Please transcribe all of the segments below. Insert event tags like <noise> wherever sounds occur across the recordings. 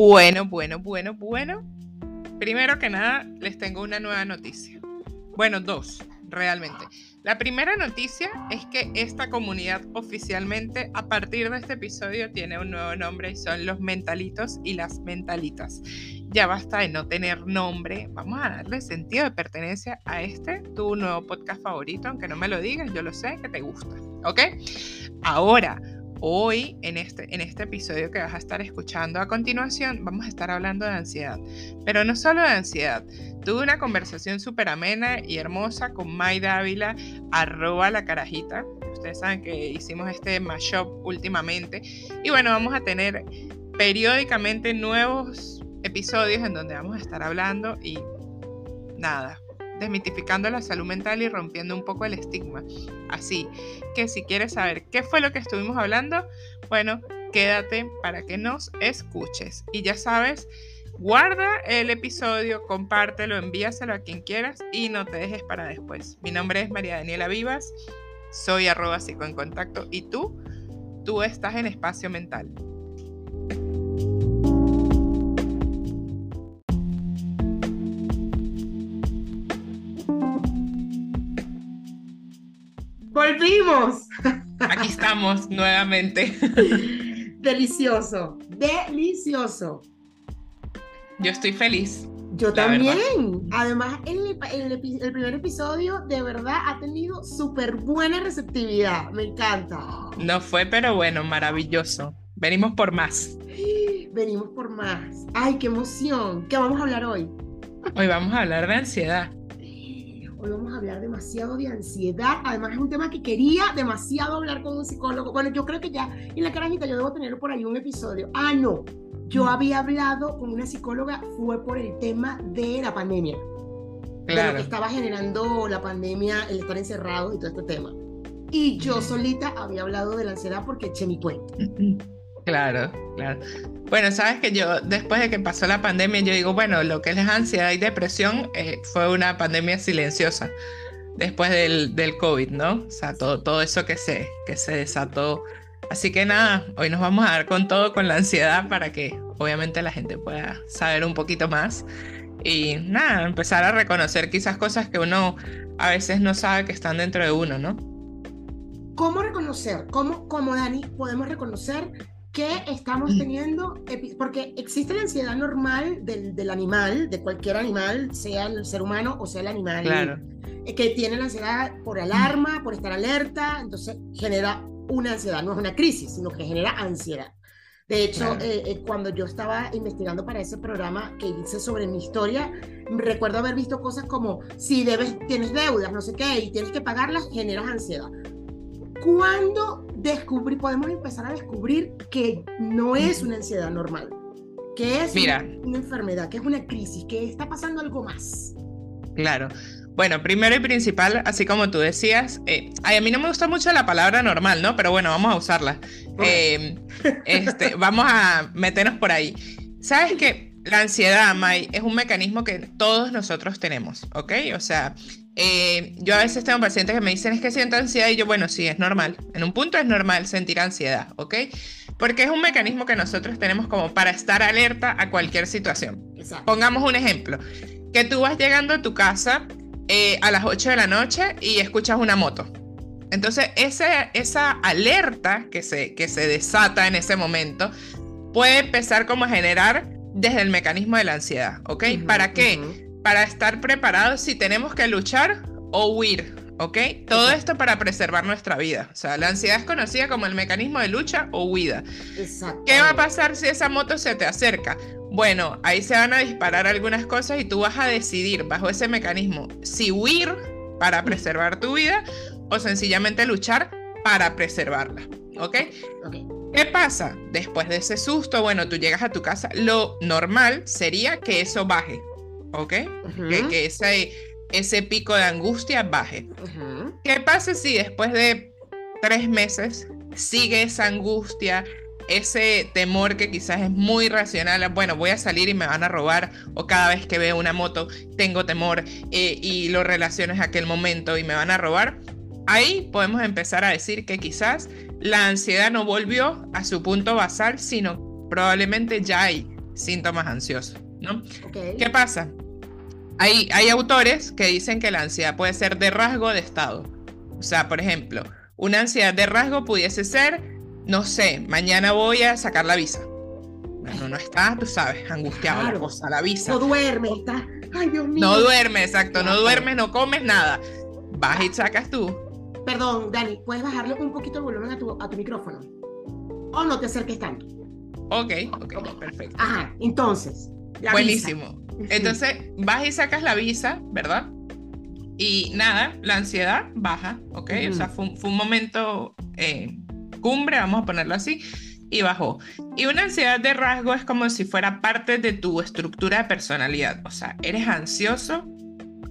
Bueno, bueno, bueno, bueno. Primero que nada, les tengo una nueva noticia. Bueno, dos, realmente. La primera noticia es que esta comunidad oficialmente a partir de este episodio tiene un nuevo nombre y son los mentalitos y las mentalitas. Ya basta de no tener nombre, vamos a darle sentido de pertenencia a este, tu nuevo podcast favorito, aunque no me lo digas, yo lo sé que te gusta, ¿ok? Ahora, Hoy, en este, en este episodio que vas a estar escuchando a continuación, vamos a estar hablando de ansiedad. Pero no solo de ansiedad. Tuve una conversación súper amena y hermosa con May Dávila, arroba la carajita. Ustedes saben que hicimos este mashup últimamente. Y bueno, vamos a tener periódicamente nuevos episodios en donde vamos a estar hablando y nada, desmitificando la salud mental y rompiendo un poco el estigma. Así que si quieres saber qué fue lo que estuvimos hablando, bueno, quédate para que nos escuches. Y ya sabes, guarda el episodio, compártelo, envíaselo a quien quieras y no te dejes para después. Mi nombre es María Daniela Vivas, soy arroba psico en contacto y tú, tú estás en espacio mental. Volvimos. Aquí estamos nuevamente. <laughs> Delicioso, delicioso. Yo estoy feliz. Yo también. Además, el, el, primer episodio de verdad ha tenido súper buena receptividad. Me encanta. No fue, pero bueno, maravilloso. Venimos por más. Venimos por más. Ay, qué emoción. ¿Qué vamos a hablar hoy? Hoy vamos a hablar de ansiedad. Hoy vamos a hablar demasiado de ansiedad. Además, es un tema que quería demasiado hablar con un psicólogo. Bueno, yo creo que ya en la carajita yo debo tener por ahí un episodio. Ah, no. Yo mm. había hablado con una psicóloga, fue por el tema de la pandemia. Claro. De lo que estaba generando la pandemia, el estar encerrado y todo este tema. Y yo solita había hablado de la ansiedad porque eché mi cuento. Claro, claro. Bueno, sabes que yo, después de que pasó la pandemia, yo digo, bueno, lo que es ansiedad y depresión eh, fue una pandemia silenciosa después del, del, COVID, ¿no? O sea, todo, todo eso que se, que se desató. Así que nada, hoy nos vamos a dar con todo con la ansiedad para que obviamente la gente pueda saber un poquito más y nada, empezar a reconocer quizás cosas que uno a veces no sabe que están dentro de uno, ¿no? ¿Cómo reconocer? ¿Cómo, como Dani, podemos reconocer que estamos teniendo, porque existe la ansiedad normal del, del, animal, de cualquier animal, sea el ser humano o sea el animal, claro. Eh, que tiene la ansiedad por alarma, por estar alerta, entonces genera una ansiedad, no es una crisis, sino que genera ansiedad. De hecho, eh, eh, cuando yo estaba investigando para ese programa que hice sobre mi historia, recuerdo haber visto cosas como si debes, tienes deudas, no sé qué, y tienes que pagarlas, generas ansiedad. ¿Cuándo descubrí, podemos empezar a descubrir que no es una ansiedad normal? Que es Una, enfermedad, que es una crisis, que está pasando algo más. Claro. Bueno, primero y principal, así como tú decías, eh, a mí no me gusta mucho la palabra normal, ¿no? Pero bueno, vamos a usarla. Eh, este, <laughs> vamos a meternos por ahí. ¿Sabes qué? La ansiedad, May, es un mecanismo que todos nosotros tenemos, ¿ok? O sea, eh, yo a veces tengo pacientes que me dicen es que siento ansiedad y yo, bueno, sí, es normal. En un punto es normal sentir ansiedad, ¿ok? Porque es un mecanismo que nosotros tenemos como para estar alerta a cualquier situación. Pongamos un ejemplo, que tú vas llegando a tu casa eh, a las 8 de la noche y escuchas una moto. Entonces, ese, esa alerta que se, que se desata en ese momento puede empezar como a generar desde el mecanismo de la ansiedad, ¿ok? ¿Para qué? Para estar preparados si tenemos que luchar o huir, ¿ok? Todo esto para preservar nuestra vida. O sea, la ansiedad es conocida como el mecanismo de lucha o huida. Exacto. ¿Qué va a pasar si esa moto se te acerca? Bueno, ahí se van a disparar algunas cosas y tú vas a decidir bajo ese mecanismo si huir para preservar tu vida o sencillamente luchar para preservarla, ¿ok? ¿Qué pasa? Después de ese susto, bueno, tú llegas a tu casa, lo normal sería que eso baje, ¿ok? que, ese, ese pico de angustia baje. ¿Qué pasa si después de tres meses sigue esa angustia, ese temor que quizás es muy racional, bueno, voy a salir y me van a robar, o cada vez que veo una moto tengo temor eh, y lo relaciones a aquel momento y me van a robar? Ahí podemos empezar a decir que quizás la ansiedad no volvió a su punto basal, sino probablemente ya hay síntomas ansiosos, ¿no? ¿Qué pasa? Hay, hay autores que dicen que la ansiedad puede ser de rasgo de estado. O sea, por ejemplo, una ansiedad de rasgo pudiese ser, no sé, mañana voy a sacar la visa. Bueno, no está, tú sabes, angustiado la cosa, la visa. No duerme, está, ay Dios mío. No duerme, exacto, no duermes, no comes nada. Vas y sacas tú. Perdón, Dani, ¿puedes bajarle un poquito el volumen a tu, a tu micrófono? O no te acerques tanto. Ok, ok, perfecto. Ajá, entonces. Buenísimo. Entonces, vas y sacas la visa, ¿verdad? Y nada, la ansiedad baja, ¿ok? O sea, fue, un momento eh, cumbre, vamos a ponerlo así, y bajó. Y una ansiedad de rasgo es como si fuera parte de tu estructura de personalidad. O sea, eres ansioso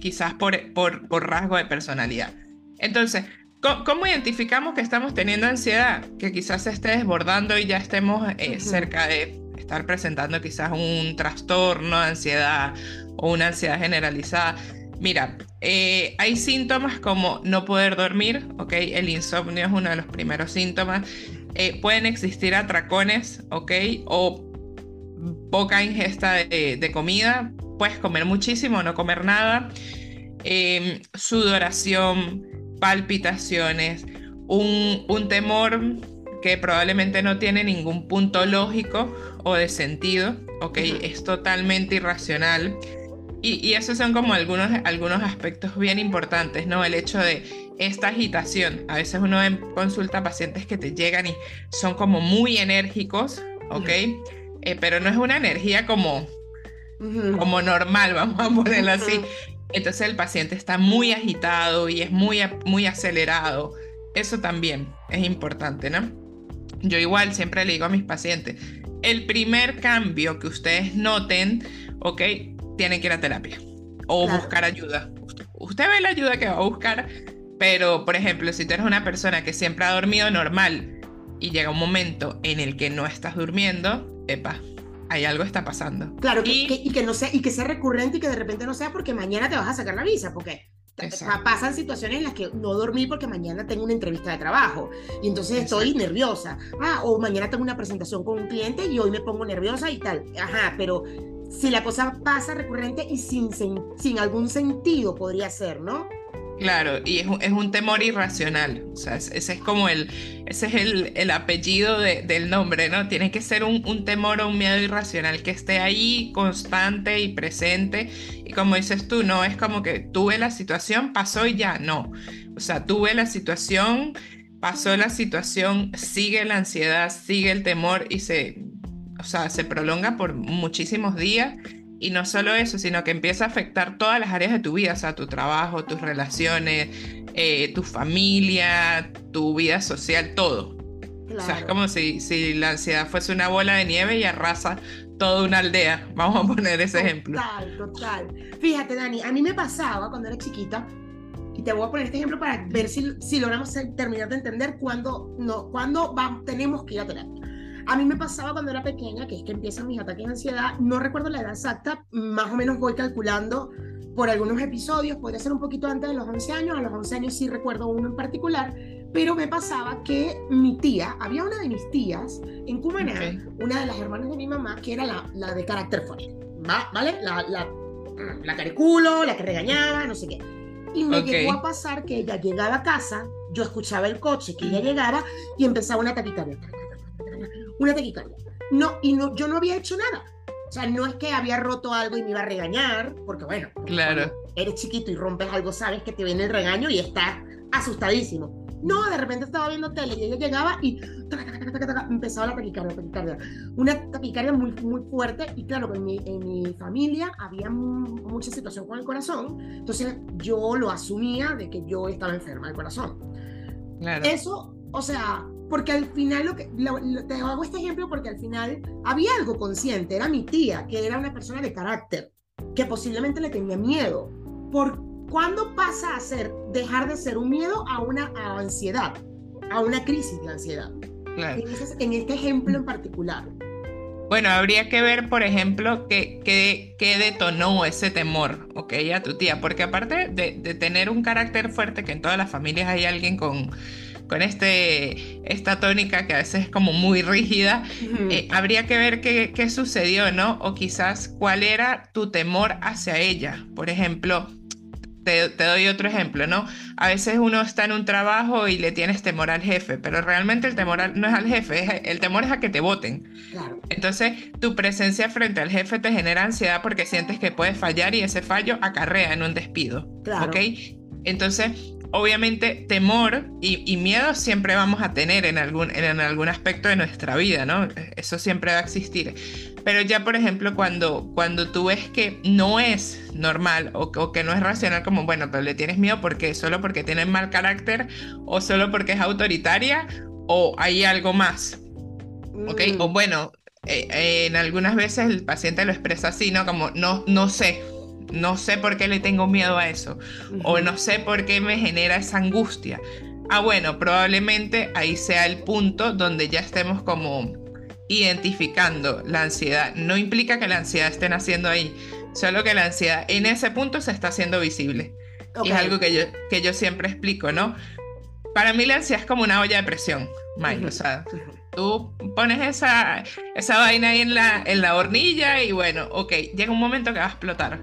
quizás por, por, por rasgo de personalidad. Entonces, ¿Cómo identificamos que estamos teniendo ansiedad? Que quizás se esté desbordando y ya estemos eh, cerca de estar presentando quizás un trastorno de ansiedad o una ansiedad generalizada. Mira, eh, hay síntomas como no poder dormir, ¿ok? El insomnio es uno de los primeros síntomas. Eh, pueden existir atracones, ¿ok? O poca ingesta de, comida. Puedes comer muchísimo o no comer nada. Em, sudoración, palpitaciones, un, un temor que probablemente no tiene ningún punto lógico o de sentido, ¿ok? Es totalmente irracional. Y, y, esos son como algunos, algunos aspectos bien importantes, ¿no? El hecho de esta agitación. A veces uno consulta a pacientes que te llegan y son como muy enérgicos, ¿ok? Eh, pero no es una energía como, como normal, vamos a ponerlo así. Entonces el paciente está muy agitado y es muy, muy acelerado. Eso también es importante, ¿no? Yo igual siempre le digo a mis pacientes, el primer cambio que ustedes noten, ok, tienen que ir a terapia o buscar ayuda. Usted ve la ayuda que va a buscar, pero por ejemplo, si tú eres una persona que siempre ha dormido normal y llega un momento en el que no estás durmiendo, epa, hay algo está pasando. Claro, y, que, no sea, y que sea recurrente y que de repente no sea porque mañana te vas a sacar la visa, porque pasan situaciones en las que no dormí porque mañana tengo una entrevista de trabajo y entonces estoy nerviosa. Ah, o mañana tengo una presentación con un cliente y hoy me pongo nerviosa y tal. Ajá, pero si la cosa pasa recurrente y sin, sin algún sentido podría ser, ¿no? Claro, y es un, temor irracional. O sea, ese es como el, ese es el, apellido del nombre, ¿no? Tiene que ser un, temor o un miedo irracional que esté ahí constante y presente. Y como dices tú, no es como que tuve la situación, pasó y ya, no. O sea, tuve la situación, pasó la situación, sigue la ansiedad, sigue el temor y se, o sea, se prolonga por muchísimos días y no solo eso, sino que empieza a afectar todas las áreas de tu vida, o sea, tu trabajo, tus relaciones, eh, tu familia, tu vida social, todo. O sea, es como si, si la ansiedad fuese una bola de nieve y arrasa toda una aldea. <laughs> Vamos a poner ese ejemplo. Total, total. Fíjate, Dani, a mí me pasaba cuando era chiquita, y te voy a poner este ejemplo para ver si, si logramos terminar de entender cuándo, no, cuándo vamos, tenemos que ir a terapia. A mí me pasaba cuando era pequeña, que es que empiezan mis ataques de ansiedad, no recuerdo la edad exacta, más o menos voy calculando por algunos episodios, podría ser un poquito antes de los 11 años, a los 11 años sí recuerdo uno en particular, pero me pasaba que mi tía, había una de mis tías en Cumaná, una de las hermanas de mi mamá, que era la, la de carácter fuerte, ¿vale? La, la, la cariculo, la que regañaba, no sé qué. Y me llegó a pasar que ella llegaba a casa, yo escuchaba el coche, que ella llegaba y empezaba una taquitaria una taquicardia. No, y no, yo no había hecho nada. O sea, no es que había roto algo y me iba a regañar, porque bueno, claro. eres chiquito y rompes algo, sabes que te viene el regaño y estás asustadísimo. No, de repente estaba viendo tele y ella llegaba y empezaba la taquicardia, taquicardia. Una taquicardia muy, muy fuerte y claro, en mi, en mi familia había mucha situación con el corazón, entonces yo lo asumía de que yo estaba enferma del corazón. Claro. Eso, o sea, porque al final, lo que, te hago este ejemplo porque al final había algo consciente, era mi tía, que era una persona de carácter, que posiblemente le tenía miedo. ¿Por cuándo pasa a ser, dejar de ser un miedo a una ansiedad, a una crisis de ansiedad? Claro. En, este ejemplo en particular. Bueno, habría que ver, por ejemplo, qué, qué, detonó ese temor, ¿ok? A tu tía, porque aparte de, de tener un carácter fuerte, que en todas las familias hay alguien con con este, esta tónica que a veces es como muy rígida, eh, habría que ver qué, qué sucedió, ¿no? O quizás cuál era tu temor hacia ella. Por ejemplo, te, doy otro ejemplo, ¿no? A veces uno está en un trabajo y le tienes temor al jefe, pero realmente el temor no es al jefe, el temor es a que te voten. Entonces, tu presencia frente al jefe te genera ansiedad porque sientes que puedes fallar y ese fallo acarrea en un despido. Claro. ¿Ok? Entonces, obviamente temor y, miedo siempre vamos a tener en algún, en algún aspecto de nuestra vida, ¿no? Eso siempre va a existir. Pero ya, por ejemplo, cuando, cuando tú ves que no es normal o, que no es racional, como, bueno, pero le tienes miedo porque solo porque tiene mal carácter o solo porque es autoritaria o hay algo más. ¿Ok? O mm. bueno, eh, en algunas veces el paciente lo expresa así, ¿no? Como, no, no sé, no sé por qué le tengo miedo a eso, o no sé por qué me genera esa angustia. Ah, bueno, probablemente ahí sea el punto donde ya estemos como identificando la ansiedad. No implica que la ansiedad esté naciendo ahí, solo que la ansiedad en ese punto se está haciendo visible. Y es algo que yo, que yo siempre explico, ¿no? Para mí la ansiedad es como una olla de presión, Mike. O sea, tú pones esa, esa vaina ahí en la, en la hornilla y bueno, ok, llega un momento que va a explotar.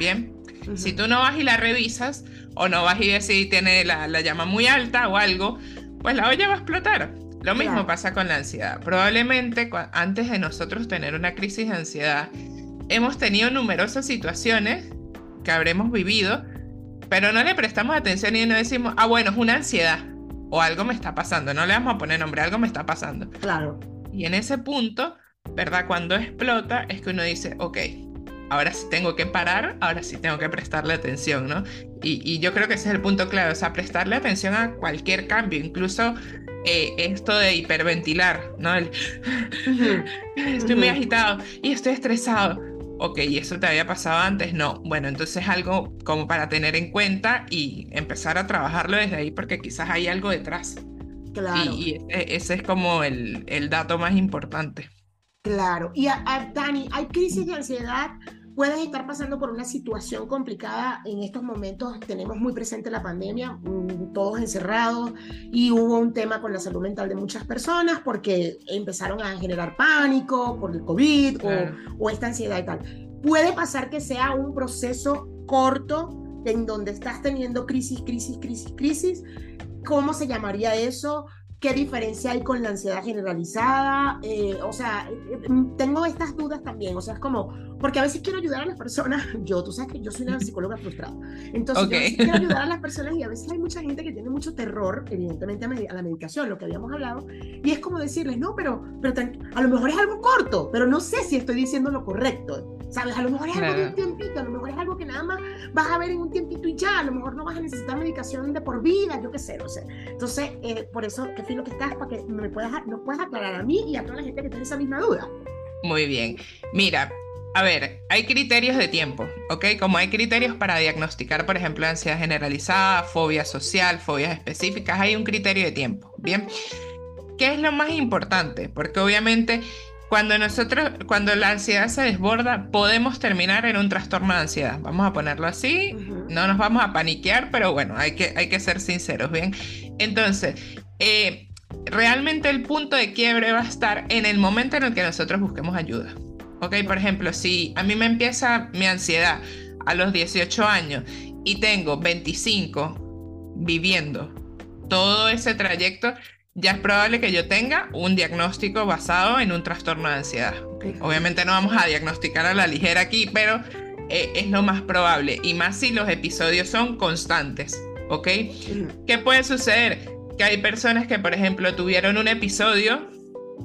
Bien. Si tú no vas y la revisas, o no vas y ves si tiene la, llama muy alta o algo, pues la olla va a explotar. Lo mismo pasa con la ansiedad. Probablemente antes de nosotros tener una crisis de ansiedad, hemos tenido numerosas situaciones que habremos vivido, pero no le prestamos atención y no decimos, ah, bueno, es una ansiedad o algo me está pasando. No le vamos a poner nombre, algo me está pasando. Claro. Y en ese punto, ¿verdad? Cuando explota, es que uno dice, ok, ahora sí tengo que parar, ahora sí tengo que prestarle atención, ¿no? Y, yo creo que ese es el punto clave, o sea, prestarle atención a cualquier cambio, incluso eh, esto de hiperventilar, ¿no? estoy muy agitado y estoy estresado. Ok, ¿y eso te había pasado antes? No. Bueno, entonces algo como para tener en cuenta y empezar a trabajarlo desde ahí porque quizás hay algo detrás. Claro. Y, e, ese es como el, el, dato más importante. Claro. Y a, Dani, ¿hay crisis de ansiedad puedes estar pasando por una situación complicada en estos momentos. Tenemos muy presente la pandemia, mm, todos encerrados, y hubo un tema con la salud mental de muchas personas porque empezaron a generar pánico por el COVID o, esta ansiedad y tal. Puede pasar que sea un proceso corto en donde estás teniendo crisis, crisis, crisis, crisis. ¿Cómo se llamaría eso? ¿Qué diferencia hay con la ansiedad generalizada? Eh, o sea, eh, eh, tengo estas dudas también. O sea, es como, porque a veces quiero ayudar a las personas. <laughs> Yo, tú sabes que yo soy una psicóloga frustrada. Entonces, yo quiero ayudar a las <laughs> personas y a veces hay mucha gente que tiene mucho terror, evidentemente, a, la medicación, lo que habíamos hablado. Y es como decirles, no, pero, pero a lo mejor es algo corto, pero no sé si estoy diciendo lo correcto. ¿Sabes? A lo mejor es algo de un tiempito, a lo mejor es algo que nada más vas a ver en un tiempito y ya, a lo mejor no vas a necesitar medicación de por vida, yo qué sé, no sé. Entonces, por eso, fino que estás, para que me puedas, nos puedas aclarar a mí y a toda la gente que tiene esa misma duda. Muy bien. Mira, a ver, hay criterios de tiempo, ¿ok? Como hay criterios para diagnosticar, por ejemplo, ansiedad generalizada, fobia social, fobias específicas, hay un criterio de tiempo, ¿bien? ¿Qué es lo más importante? Porque obviamente cuando nosotros, cuando la ansiedad se desborda, podemos terminar en un trastorno de ansiedad. Vamos a ponerlo así, no nos vamos a paniquear, pero bueno, hay que, hay que ser sinceros, ¿bien? Entonces, eh, realmente el punto de quiebre va a estar en el momento en el que nosotros busquemos ayuda. Ok, por ejemplo, si a mí me empieza mi ansiedad a los 18 años y tengo 25 viviendo todo ese trayecto, ya es probable que yo tenga un diagnóstico basado en un trastorno de ansiedad. Obviamente no vamos a diagnosticar a la ligera aquí, pero eh, es lo más probable. Y más si los episodios son constantes. ¿Ok? ¿Qué puede suceder? Que hay personas que, por ejemplo, tuvieron un episodio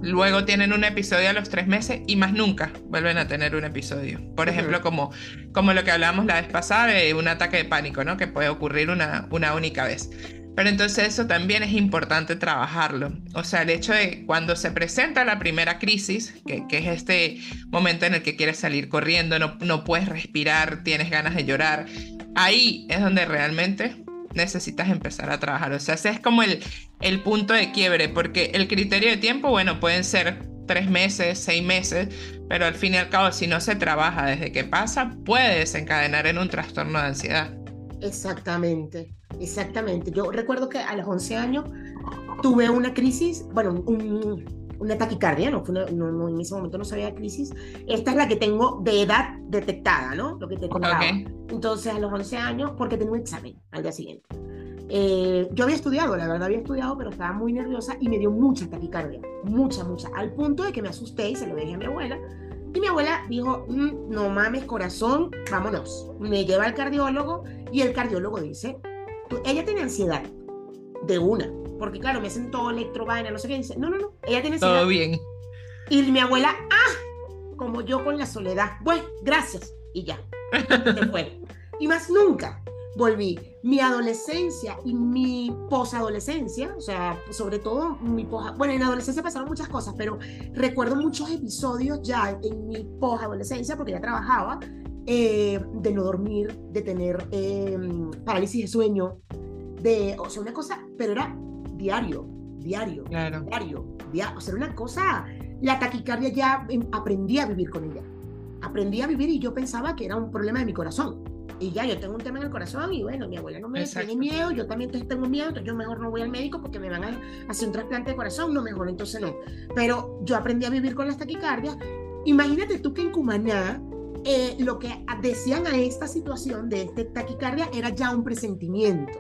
luego tienen un episodio a los tres meses y más nunca vuelven a tener un episodio. Por ejemplo, como, como lo que hablábamos la vez pasada de un ataque de pánico, ¿no? Que puede ocurrir una, una única vez. Pero entonces eso también es importante trabajarlo. O sea, el hecho de cuando se presenta la primera crisis, que, que es este momento en el que quieres salir corriendo, no, no puedes respirar, tienes ganas de llorar, ahí es donde realmente necesitas empezar a trabajar. O sea, ese es como el, el punto de quiebre, porque el criterio de tiempo, bueno, pueden ser tres meses, seis meses, pero al fin y al cabo, si no se trabaja desde que pasa, puede desencadenar en un trastorno de ansiedad. Exactamente, exactamente. Yo recuerdo que a los 11 años tuve una crisis, bueno, una taquicardia, ¿no? no, en ese momento no sabía crisis. Esta es la que tengo de edad detectada, ¿no? Lo que te contaba. Entonces, a los 11 años, porque tengo un examen al día siguiente. Eh, yo había estudiado, la verdad había estudiado, pero estaba muy nerviosa y me dio mucha taquicardia, mucha, mucha, al punto de que me asusté y se lo dije a mi abuela. Y mi abuela dijo, mm, no mames corazón, vámonos. Me lleva al cardiólogo y el cardiólogo dice, ella tiene ansiedad de una, porque claro, me hacen todo electrovaina, no sé qué, dice, no, no, no, ella tiene ansiedad. Todo bien. Y mi abuela, ah, como yo con la soledad, bueno, gracias, y ya, se fue. <laughs> Y más nunca volví. Mi adolescencia y mi posadolescencia, o sea, sobre todo mi posa, bueno, en la adolescencia pasaron muchas cosas, pero recuerdo muchos episodios ya en mi posadolescencia, porque ya trabajaba, eh, de no dormir, de tener em, parálisis de sueño, de, o sea, una cosa, pero era diario, diario, diario, diario, o sea, era una cosa, la taquicardia ya em, aprendí a vivir con ella, aprendí a vivir y yo pensaba que era un problema de mi corazón y ya yo tengo un tema en el corazón y bueno, mi abuela no me tiene miedo, yo también tengo miedo, entonces yo mejor no voy al médico porque me van a hacer un trasplante de corazón, no mejor, entonces no. Pero yo aprendí a vivir con las taquicardias. Imagínate tú que en Cumaná eh, lo que decían a esta situación de este taquicardia era ya un presentimiento.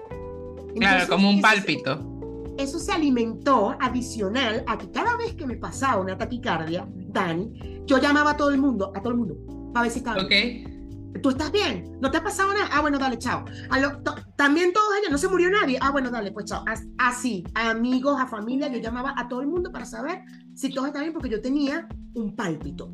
Claro, como un pálpito. Eso se alimentó adicional a que cada vez que me pasaba una taquicardia, Dani, yo llamaba a todo el mundo, a todo el mundo, para ver si estaba. Ok. ¿Tú estás bien? ¿No te ha pasado nada? Ah, bueno, dale, chao. también todos ellos, no se murió nadie. Ah, bueno, dale, pues chao. Así, a amigos, a familia, yo llamaba a todo el mundo para saber si todos estaban bien porque yo tenía un pálpito.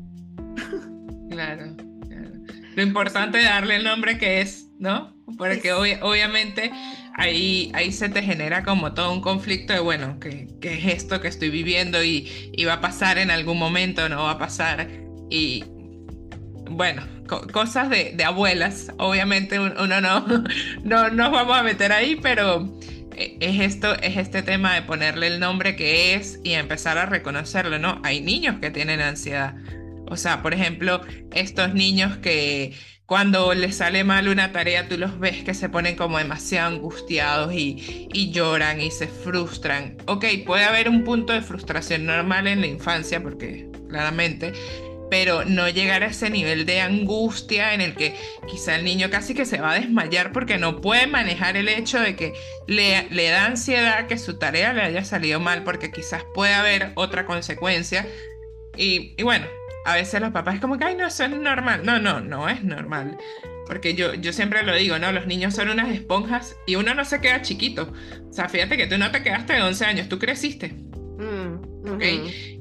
Claro, claro. Lo importante es darle el nombre que es, ¿no? Porque obviamente ahí, ahí se te genera como todo un conflicto de, bueno, ¿qué, qué es esto que estoy viviendo y, y va a pasar en algún momento, no va a pasar? Y bueno, cosas de, abuelas. Obviamente uno <laughs> no, no nos vamos a meter ahí, pero eh, es esto, es este tema de ponerle el nombre que es y empezar a reconocerlo, ¿no? Hay niños que tienen ansiedad. O sea, por ejemplo, estos niños que cuando les sale mal una tarea, tú los ves que se ponen como demasiado angustiados y, y lloran y se frustran. Ok, puede haber un punto de frustración normal en la infancia, porque claramente, pero no llegar a ese nivel de angustia en el que quizá el niño casi que se va a desmayar porque no puede manejar el hecho de que le, le da ansiedad que su tarea le haya salido mal porque quizás puede haber otra consecuencia. Y, y bueno, a veces los papás es como que, ay, no, eso es normal. No, no, no es normal. Porque yo, yo siempre lo digo, ¿no? Los niños son unas esponjas y uno no se queda chiquito. O sea, fíjate que tú no te quedaste de 11 años, tú creciste.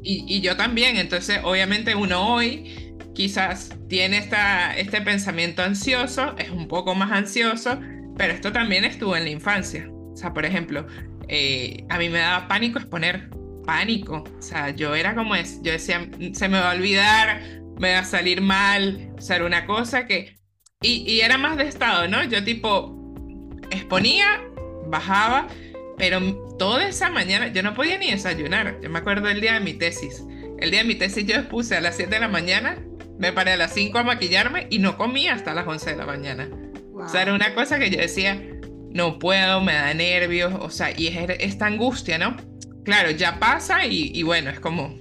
y, yo también, entonces obviamente uno hoy quizás tiene esta, este pensamiento ansioso, es un poco más ansioso, pero esto también estuvo en la infancia. O sea, por ejemplo, eh, a mí me daba pánico exponer, pánico. O sea, yo era como es, yo decía, se me va a olvidar, me va a salir mal, o sea, era una cosa que... Y, y era más de estado, ¿no? Yo tipo exponía, bajaba, pero toda esa mañana yo no podía ni desayunar. Yo me acuerdo del día de mi tesis. El día de mi tesis yo expuse a las 7 de la mañana, me paré a las 5 a maquillarme y no comía hasta las 11 de la mañana. O sea, era una cosa que yo decía, no puedo, me da nervios, o sea, y es esta angustia, ¿no? Claro, ya pasa y, bueno, es como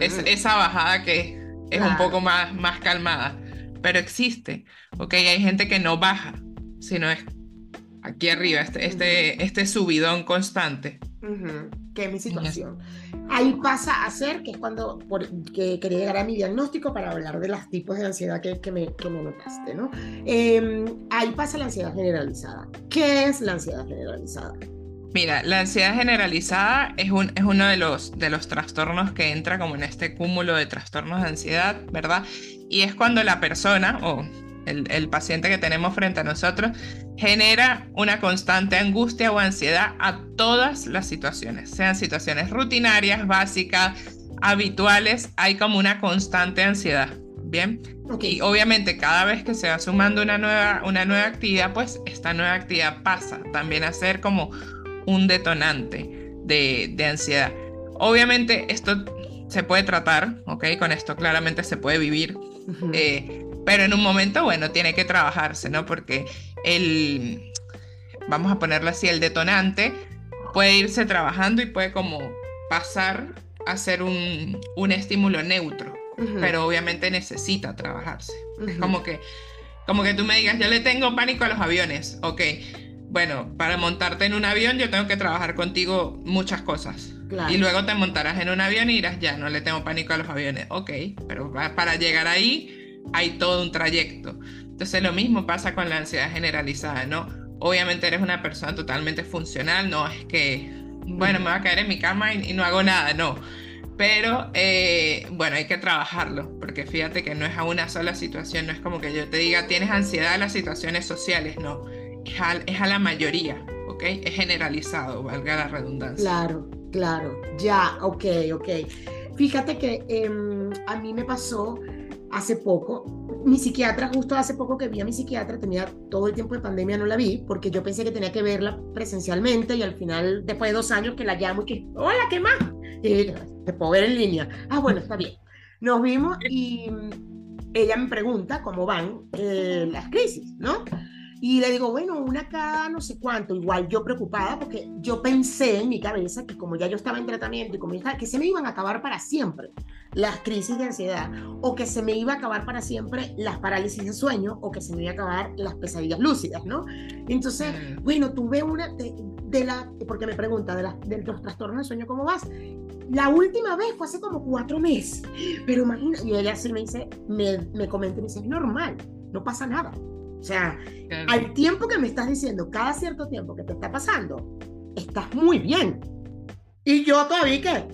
es, esa bajada que es un poco más, más calmada, pero existe, ¿ok? Hay gente que no baja, sino es aquí arriba, este, este, este subidón constante. Que es mi situación. Ahí pasa a ser, que es cuando que quería llegar a mi diagnóstico para hablar de los tipos de ansiedad que, que, me, que me, notaste, ¿no? Em, ahí pasa la ansiedad generalizada. ¿Qué es la ansiedad generalizada? Mira, la ansiedad generalizada es, un, es uno de los, de los trastornos que entra como en este cúmulo de trastornos de ansiedad, ¿verdad? Y es cuando la persona, o el, paciente que tenemos frente a nosotros, genera una constante angustia o ansiedad a todas las situaciones, sean situaciones rutinarias, básicas, habituales, hay como una constante ansiedad. Bien, y obviamente cada vez que se va sumando una nueva, una nueva actividad, pues esta nueva actividad pasa también a ser como un detonante de, de ansiedad. Obviamente esto se puede tratar, ¿ok? Con esto claramente se puede vivir pero en un momento, bueno, tiene que trabajarse, ¿no? Porque el, vamos a ponerlo así, el detonante puede irse trabajando y puede como pasar a ser un, un estímulo neutro, pero obviamente necesita trabajarse. Es como que, como que tú me digas, yo le tengo pánico a los aviones, ok. Bueno, para montarte en un avión yo tengo que trabajar contigo muchas cosas. Y luego te montarás en un avión y dirás, ya, no le tengo pánico a los aviones. Ok, pero para llegar ahí hay todo un trayecto. Entonces lo mismo pasa con la ansiedad generalizada, ¿no? Obviamente eres una persona totalmente funcional, no es que, bueno, me voy a caer en mi cama y, no hago nada, no. Pero eh, bueno, hay que trabajarlo, porque fíjate que no es a una sola situación, no es como que yo te diga, tienes ansiedad a las situaciones sociales, no, es a, es a la mayoría, ¿ok? Es generalizado, valga la redundancia. Claro, claro, ya, ok, ok. Fíjate que em, a mí me pasó hace poco, mi psiquiatra, justo hace poco que vi a mi psiquiatra, tenía todo el tiempo de pandemia, no la vi, porque yo pensé que tenía que verla presencialmente y al final, después de dos años que la llamo y que, hola, ¿qué más? Y te puedo ver en línea. Ah, bueno, está bien. Nos vimos y ella me pregunta cómo van eh, las crisis, ¿no? Y le digo, bueno, una cada no sé cuánto, igual yo preocupada porque yo pensé en mi cabeza que como ya yo estaba en tratamiento y como estaba, que se me iban a acabar para siempre las crisis de ansiedad o que se me iba a acabar para siempre las parálisis de sueño o que se me iba a acabar las pesadillas lúcidas, ¿no? Entonces, mm. bueno, tuve una de, la, porque me pregunta de, la, de los trastornos de sueño, ¿cómo vas? La última vez fue hace como cuatro meses, pero imagínate, y ella sí me dice, me, me comenta y me dice, es normal, no pasa nada. O sea, al tiempo que me estás diciendo, cada cierto tiempo que te está pasando, estás muy bien. Y yo todavía que,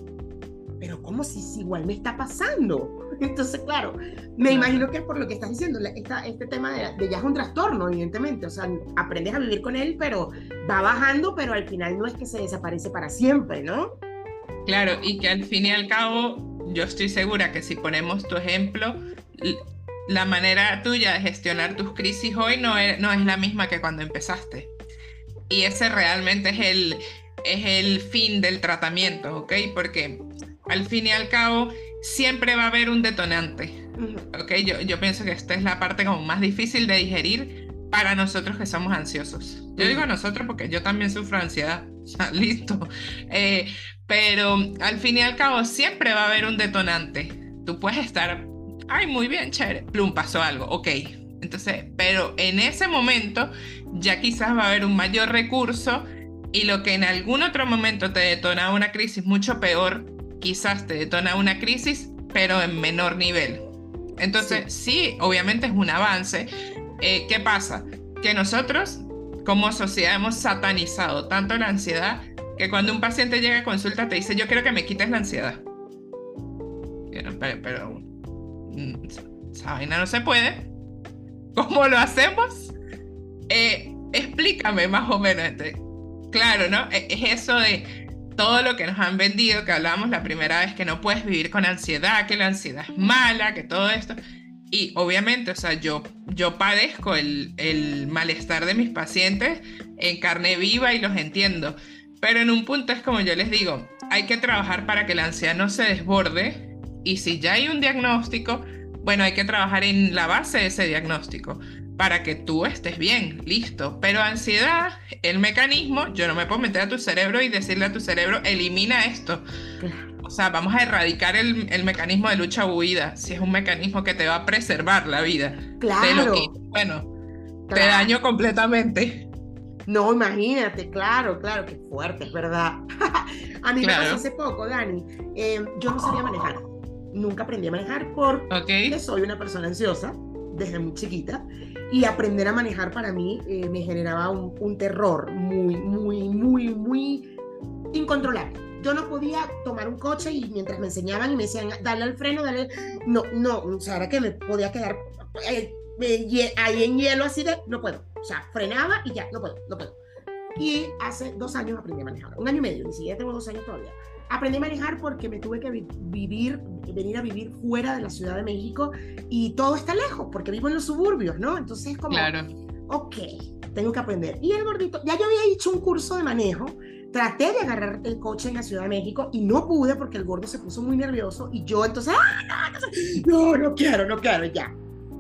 pero ¿cómo si, igual me está pasando? <laughs> Entonces, claro, me imagino que es por lo que estás diciendo, esta, este tema de, ya es un trastorno, evidentemente, o sea, aprendes a vivir con él, pero va bajando, pero al final no es que se desaparece para siempre, ¿no? Claro, y que al fin y al cabo, yo estoy segura que si ponemos tu ejemplo, la manera tuya de gestionar tus crisis hoy no es, no es la misma que cuando empezaste. Y ese realmente es el, es el fin del tratamiento, ¿ok? Porque al fin y al cabo siempre va a haber un detonante, ¿ok? Yo, yo pienso que esta es la parte como más difícil de digerir para nosotros que somos ansiosos. Yo digo nosotros porque yo también sufro ansiedad, <laughs> listo. Eh, pero al fin y al cabo siempre va a haber un detonante. Tú puedes estar ay, muy bien, chévere, plum, pasó algo, ok. Entonces, pero en ese momento ya quizás va a haber un mayor recurso y lo que en algún otro momento te detona una crisis mucho peor, quizás te detona una crisis, pero en menor nivel. Entonces, sí, obviamente es un avance. Eh, ¿Qué pasa? Que nosotros como sociedad hemos satanizado tanto la ansiedad que cuando un paciente llega a consulta te dice, yo quiero que me quites la ansiedad. Pero, pero esa vaina no se puede. ¿Cómo lo hacemos? Eh, explícame más o menos. Este. Claro, ¿no? E, es eso de todo lo que nos han vendido, que hablábamos la primera vez, que no puedes vivir con ansiedad, que la ansiedad es mala, que todo esto. Y obviamente, o sea, yo, yo padezco el, el malestar de mis pacientes en carne viva y los entiendo. Pero en un punto es como yo les digo, hay que trabajar para que la ansiedad no se desborde y si ya hay un diagnóstico, bueno, hay que trabajar en la base de ese diagnóstico para que tú estés bien, listo. Pero ansiedad, el mecanismo, yo no me puedo meter a tu cerebro y decirle a tu cerebro, elimina esto. O sea, vamos a erradicar el, el mecanismo de lucha o huida, si es un mecanismo que te va a preservar la vida. Claro. bueno, te daño completamente. No, imagínate, claro, claro, qué fuerte, es verdad. <laughs> a mí me pasó hace poco, Dani. Eh, yo no sabía manejar nunca aprendí a manejar porque soy una persona ansiosa desde muy chiquita y aprender a manejar para mí eh, me generaba un, terror muy, muy, muy, muy incontrolable. Yo no podía tomar un coche y mientras me enseñaban y me decían, dale al freno, dale, no, no, o sea, era que me podía quedar eh, ahí en hielo así de, no puedo, o sea, frenaba y ya, no puedo, no puedo. Y hace dos años aprendí a manejar, un año y medio, ni siquiera tengo dos años todavía aprendí a manejar porque me tuve que vivir, venir a vivir fuera de la Ciudad de México y todo está lejos porque vivo en los suburbios, ¿no? Entonces es como, claro. ok, tengo que aprender. Y el gordito, ya yo había hecho un curso de manejo, traté de agarrar el coche en la Ciudad de México y no pude porque el gordo se puso muy nervioso y yo entonces, ¡ah, no, no, no quiero, no quiero, ya.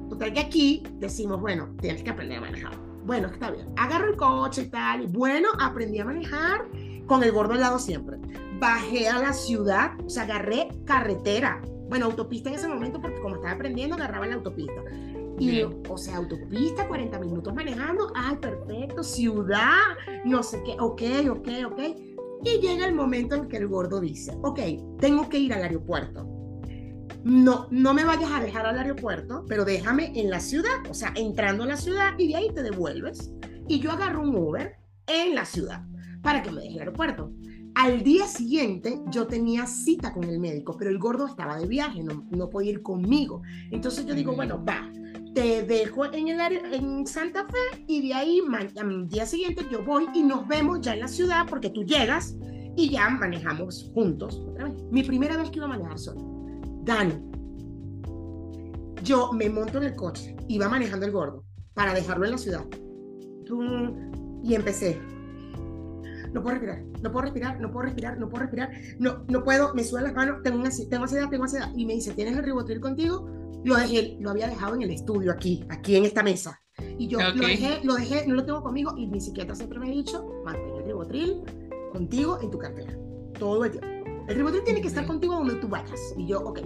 Total que aquí decimos, bueno, tienes que aprender a manejar. Bueno, está bien. Agarro el coche y tal. Y bueno, aprendí a manejar con el gordo al lado siempre. Bajé a la ciudad, o sea, agarré carretera. Bueno, autopista en ese momento, porque como estaba aprendiendo, agarraba la autopista. Y, o sea, autopista, 40 minutos manejando, ay, perfecto, ciudad, no sé qué, ok, ok, ok. Y llega el momento en que el gordo dice, ok, tengo que ir al aeropuerto. No, no me vayas a dejar al aeropuerto, pero déjame en la ciudad, o sea, entrando a la ciudad y de ahí te devuelves. Y yo agarro un Uber en la ciudad para que me deje el aeropuerto. Al día siguiente yo tenía cita con el médico, pero el gordo estaba de viaje, no, no podía ir conmigo. Entonces yo digo, bueno, va, te dejo en, el en Santa Fe y de ahí al día siguiente yo voy y nos vemos ya en la ciudad porque tú llegas y ya manejamos juntos otra vez. Mi primera vez que iba a manejar solo. Dani, yo me monto en el coche, iba manejando el gordo para dejarlo en la ciudad. Y empecé. No puedo respirar, no puedo respirar, no puedo respirar, no puedo respirar, no, no puedo, me sudan las manos, tengo, una, tengo ansiedad, tengo ansiedad. Y me dice, ¿tienes el ribotril contigo? lo dejé, lo había dejado en el estudio aquí, aquí en esta mesa. Y yo lo dejé, lo dejé, no lo tengo conmigo y mi psiquiatra siempre me ha dicho, mantén el ribotril contigo en tu cartera, todo el tiempo. El ribotril tiene que estar contigo donde tú vayas. Y yo, ok.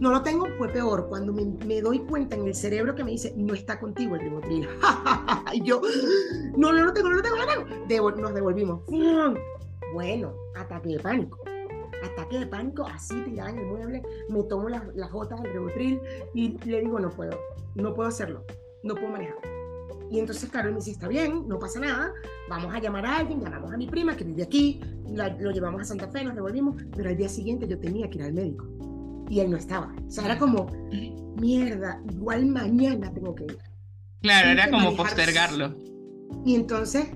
No lo tengo, fue peor. Cuando me, me, doy cuenta en el cerebro que me dice, no está contigo el ribotril. <laughs> y yo, no, no lo tengo, no lo tengo, no lo tengo. nos devolvimos. Bueno, ataque de pánico ataque de pánico, así tirada en el mueble, me tomo las, gotas del Ribotril y le digo, no puedo, no puedo hacerlo, no puedo manejar. Y entonces Carol me dice, está bien, no pasa nada, vamos a llamar a alguien, llamamos a mi prima que vive aquí, lo llevamos a Santa Fe, nos devolvimos, pero al día siguiente yo tenía que ir al médico y él no estaba. O sea, era como, mierda, igual mañana tengo que ir. Claro, era como postergarlo. Y entonces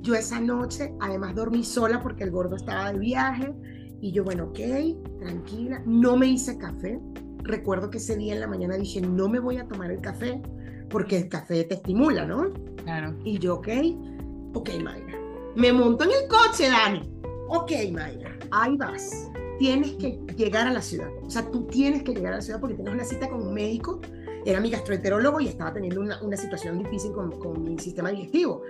yo esa noche, además dormí sola porque el gordo estaba de viaje, y yo, bueno, ok, tranquila, no me hice café. Recuerdo que ese día en la mañana dije, no me voy a tomar el café porque el café te estimula, ¿no? Claro. Y yo, ok, ok, Mayra. Me monto en el coche, Dani. Ok, Mayra, ahí vas. Tienes que llegar a la ciudad. O sea, tú tienes que llegar a la ciudad porque tienes una cita con un médico. Era mi gastroenterólogo y estaba teniendo una, una situación difícil con, con, mi sistema digestivo.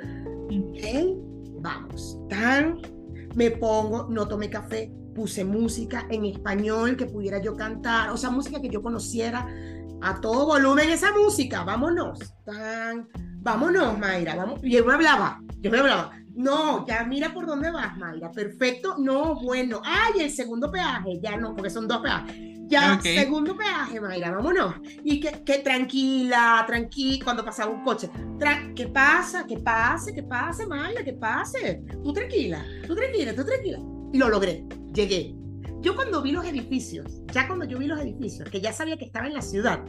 Ok, vamos. Tan, me pongo, no tomé café, puse música en español que pudiera yo cantar, o sea, música que yo conociera a todo volumen esa música, vámonos, tan, vámonos, Mayra, vamos, y yo me hablaba, yo me hablaba, no, ya mira por dónde vas, Mayra, perfecto, no, bueno, ay, el segundo peaje, ya no, porque son dos peajes, ya, segundo peaje, Mayra, vámonos, y que, que tranquila, tranquila, cuando pasaba un coche, ¿qué pasa? ¿Qué pase? ¿Qué pase, Mayra? ¿Qué pase? Tú tranquila, tú tranquila, tú tranquila, y lo logré llegué. Yo cuando vi los edificios, ya cuando yo vi los edificios, que ya sabía que estaba en la ciudad,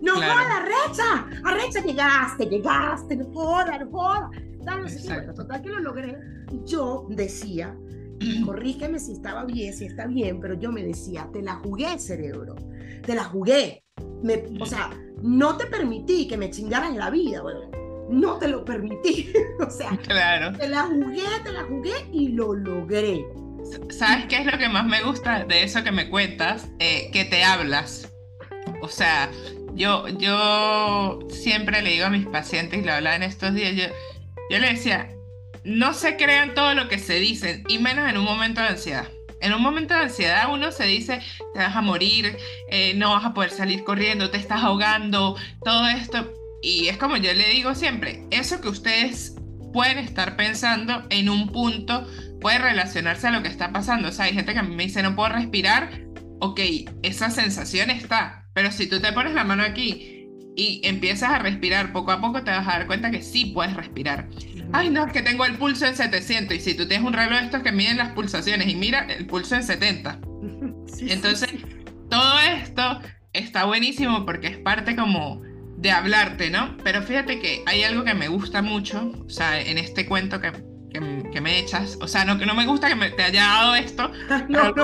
no joda, arrecha, arrecha, llegaste, llegaste, no joda, no joda. No, total que lo logré. Yo decía, corrígeme si estaba bien, si está bien, pero yo me decía, te la jugué, cerebro, te la jugué. Me, o sea, no te permití que me chingaran la vida, bueno, no te lo permití. <laughs> o sea, claro. te la jugué, te la jugué y lo logré. ¿Sabes qué es lo que más me gusta de eso que me cuentas? Eh, que te hablas. O sea, yo, yo siempre le digo a mis pacientes, y lo hablaba en estos días, yo, yo le decía, no se crean todo lo que se dicen, y menos en un momento de ansiedad. En un momento de ansiedad uno se dice, te vas a morir, eh, no vas a poder salir corriendo, te estás ahogando, todo esto. Y es como yo le digo siempre, eso que ustedes pueden estar pensando en un punto puede relacionarse a lo que está pasando. O sea, hay gente que a mí me dice no puedo respirar. Ok, esa sensación está. Pero si tú te pones la mano aquí y empiezas a respirar poco a poco, te vas a dar cuenta que sí puedes respirar. Ay, no, es que tengo el pulso en 700. Y si tú tienes un reloj de estos que miden las pulsaciones y mira, el pulso en 70. <laughs> Entonces, todo esto está buenísimo porque es parte como de hablarte, ¿no? Pero fíjate que hay algo que me gusta mucho, o sea, en este cuento que que, me echas. O sea, no, que no me gusta que me, te haya dado esto. <laughs> no, <laughs>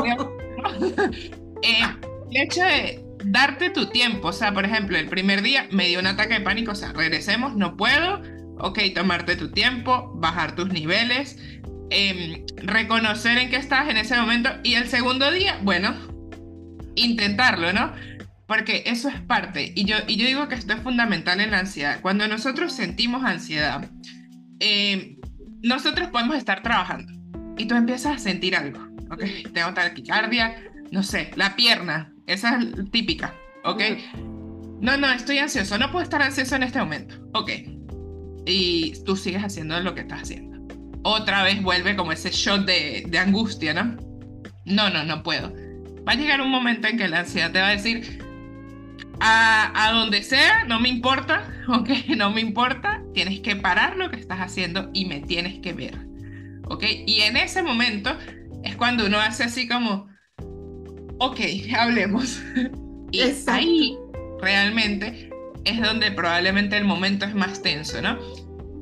eh, el hecho de darte tu tiempo. O sea, por ejemplo, el primer día me dio un ataque de pánico. O sea, regresemos, no puedo. Ok, tomarte tu tiempo, bajar tus niveles, em, reconocer en qué estás en ese momento. Y el segundo día, bueno, intentarlo, ¿no? Porque eso es parte, y yo, y yo digo que esto es fundamental en la ansiedad. Cuando nosotros sentimos ansiedad, eh, nosotros podemos estar trabajando y tú empiezas a sentir algo, ¿ok? Tengo taquicardia, no sé, la pierna, esa es típica, ¿ok? No, no, estoy ansioso, no puedo estar ansioso en este momento, ¿ok? Y tú sigues haciendo lo que estás haciendo. Otra vez vuelve como ese shot de, de angustia, ¿no? No, no, no puedo. Va a llegar un momento en que la ansiedad te va a decir, a, a, donde sea, no me importa, <laughs> ok, no me importa, tienes que parar lo que estás haciendo y me tienes que ver, ok, y en ese momento es cuando uno hace así como, ok, <laughs> hablemos, <laughs> y Exacto. ahí realmente es donde probablemente el momento es más tenso, ¿no?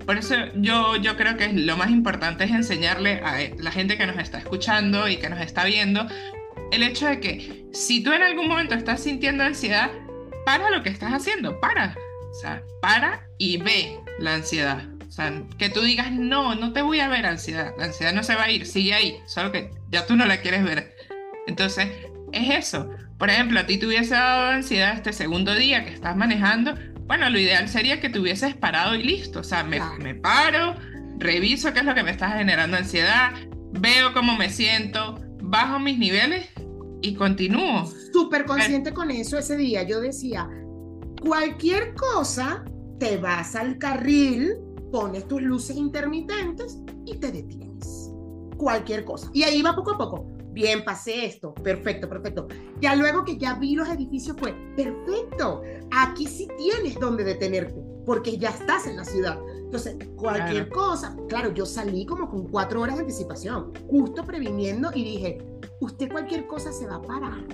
Por eso yo, yo creo que lo más importante es enseñarle a la gente que nos está escuchando y que nos está viendo el hecho de que si tú en algún momento estás sintiendo ansiedad, para lo que estás haciendo, para. O sea, para y ve la ansiedad. O sea, que tú digas, no, no te voy a ver ansiedad. La ansiedad no se va a ir, sigue ahí, solo que ya tú no la quieres ver. Entonces, es eso. Por ejemplo, a ti te hubiese dado ansiedad este segundo día que estás manejando. Bueno, lo ideal sería que te hubieses parado y listo. O sea, me, me paro, reviso qué es lo que me está generando ansiedad, veo cómo me siento, bajo mis niveles y continúo. Súper consciente con eso ese día. Yo decía, cualquier cosa, te vas al carril, pones tus luces intermitentes y te detienes. Cualquier cosa. Y ahí va poco a poco. Bien, pasé esto. Perfecto, perfecto. Ya luego que ya vi los edificios fue, perfecto. Aquí sí tienes donde detenerte, porque ya estás en la ciudad. Entonces, cualquier cosa, claro, yo salí como con cuatro horas de anticipación, justo previniendo y dije, usted cualquier cosa se va a parar.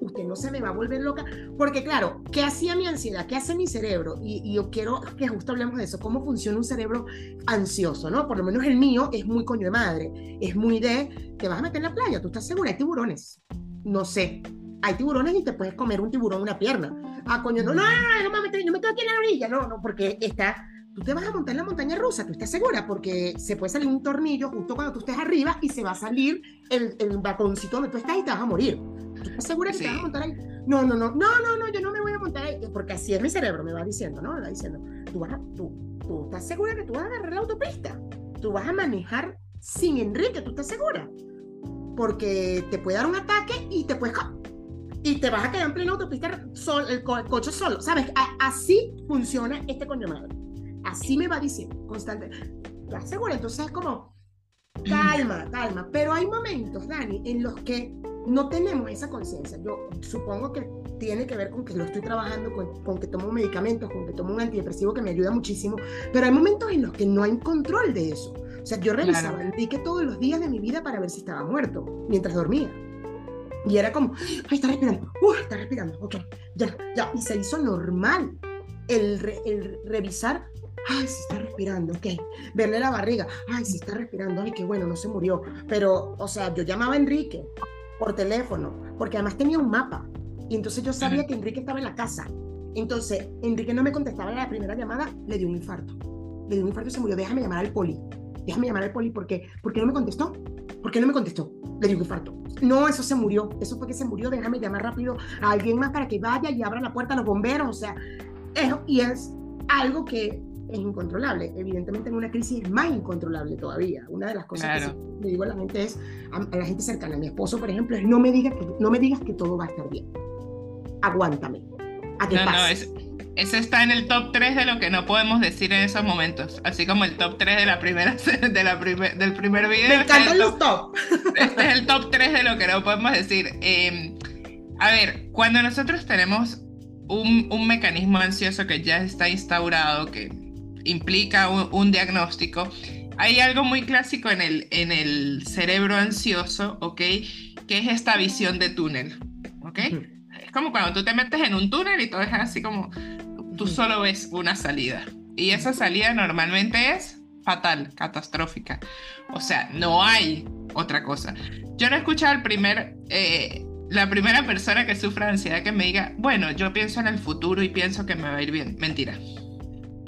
Usted no se me va a volver loca. Porque claro, ¿qué hacía mi ansiedad? ¿Qué hace mi cerebro? Y, yo quiero que justo hablemos de eso, cómo funciona un cerebro ansioso, ¿no? Por lo menos el mío es muy coño de madre. Es muy de, te vas a meter en la playa, tú estás segura, hay tiburones. No sé, hay tiburones y te puedes comer un tiburón una pierna. Ah, coño, no, no, no, no meto, no me aquí en la orilla, no, no, porque está tú te vas a montar en la montaña rusa, tú estás segura, porque se puede salir un tornillo justo cuando tú estés arriba y se va a salir el, el balconcito donde tú estás y te vas a morir. ¿Tú estás segura que te vas a montar ahí? No, no, no, no, no, no, yo no me voy a montar ahí, porque así es mi cerebro, me va diciendo, ¿no? Me va diciendo, tú, vas a, tú, tú estás segura que tú vas a agarrar la autopista, tú vas a manejar sin Enrique, tú estás segura, porque te puede dar un ataque y te puedes y te vas a quedar en plena autopista sol, el, coche solo, ¿sabes? así funciona este coño madre. Así me va diciendo constante. ¿Estás segura? Entonces es como, calma, <clears throat> calma. Pero hay momentos, Dani, en los que no tenemos esa conciencia. Yo supongo que tiene que ver con que lo estoy trabajando, con, que tomo medicamentos, con que tomo un antidepresivo que me ayuda muchísimo, pero hay momentos en los que no hay control de eso. O sea, yo revisaba claro. Enrique todos los días de mi vida para ver si estaba muerto mientras dormía. Y era como, ay, está respirando, uh, está respirando, ok, ya, ya. Y se hizo normal el, el revisar ay, sí está respirando, ok. Verle la barriga, ay, sí está respirando, ay, qué bueno, no se murió. Pero, o sea, yo llamaba a Enrique por teléfono, porque además tenía un mapa. Y entonces yo sabía que Enrique estaba en la casa. Entonces, Enrique no me contestaba en la primera llamada, le dio un infarto. Le dio un infarto y se murió. Déjame llamar al poli. Déjame llamar al poli porque, ¿por qué no me contestó? ¿Por qué no me contestó? Le dio un infarto. No, eso se murió. Eso fue que se murió. Déjame llamar rápido a alguien más para que vaya y abra la puerta a los bomberos. O sea, eso, y es algo que es incontrolable. Evidentemente en una crisis es más incontrolable todavía. Una de las cosas que le digo a la gente es, a, la gente cercana, a mi esposo, por ejemplo, es no me digas que, no me digas que todo va a estar bien. Aguántame. A que no, pase. no, eso está en el top 3 de lo que no podemos decir en esos momentos. Así como el top 3 de la primera, de la primer, del primer video. Me este encantan los top. Este es el top 3 de lo que no podemos decir. Eh, a ver, cuando nosotros tenemos un, un, mecanismo ansioso que ya está instaurado, que implica un, diagnóstico, hay algo muy clásico en el, en el cerebro ansioso, ¿ok? Que es esta visión de túnel, ¿ok? Es como cuando tú te metes en un túnel y todo es así como, tú solo ves una salida. Y esa salida normalmente es fatal, catastrófica. O sea, no hay otra cosa. Yo no he escuchado el primer, eh, la primera persona que sufra ansiedad que me diga, bueno, yo pienso en el futuro y pienso que me va a ir bien. Mentira.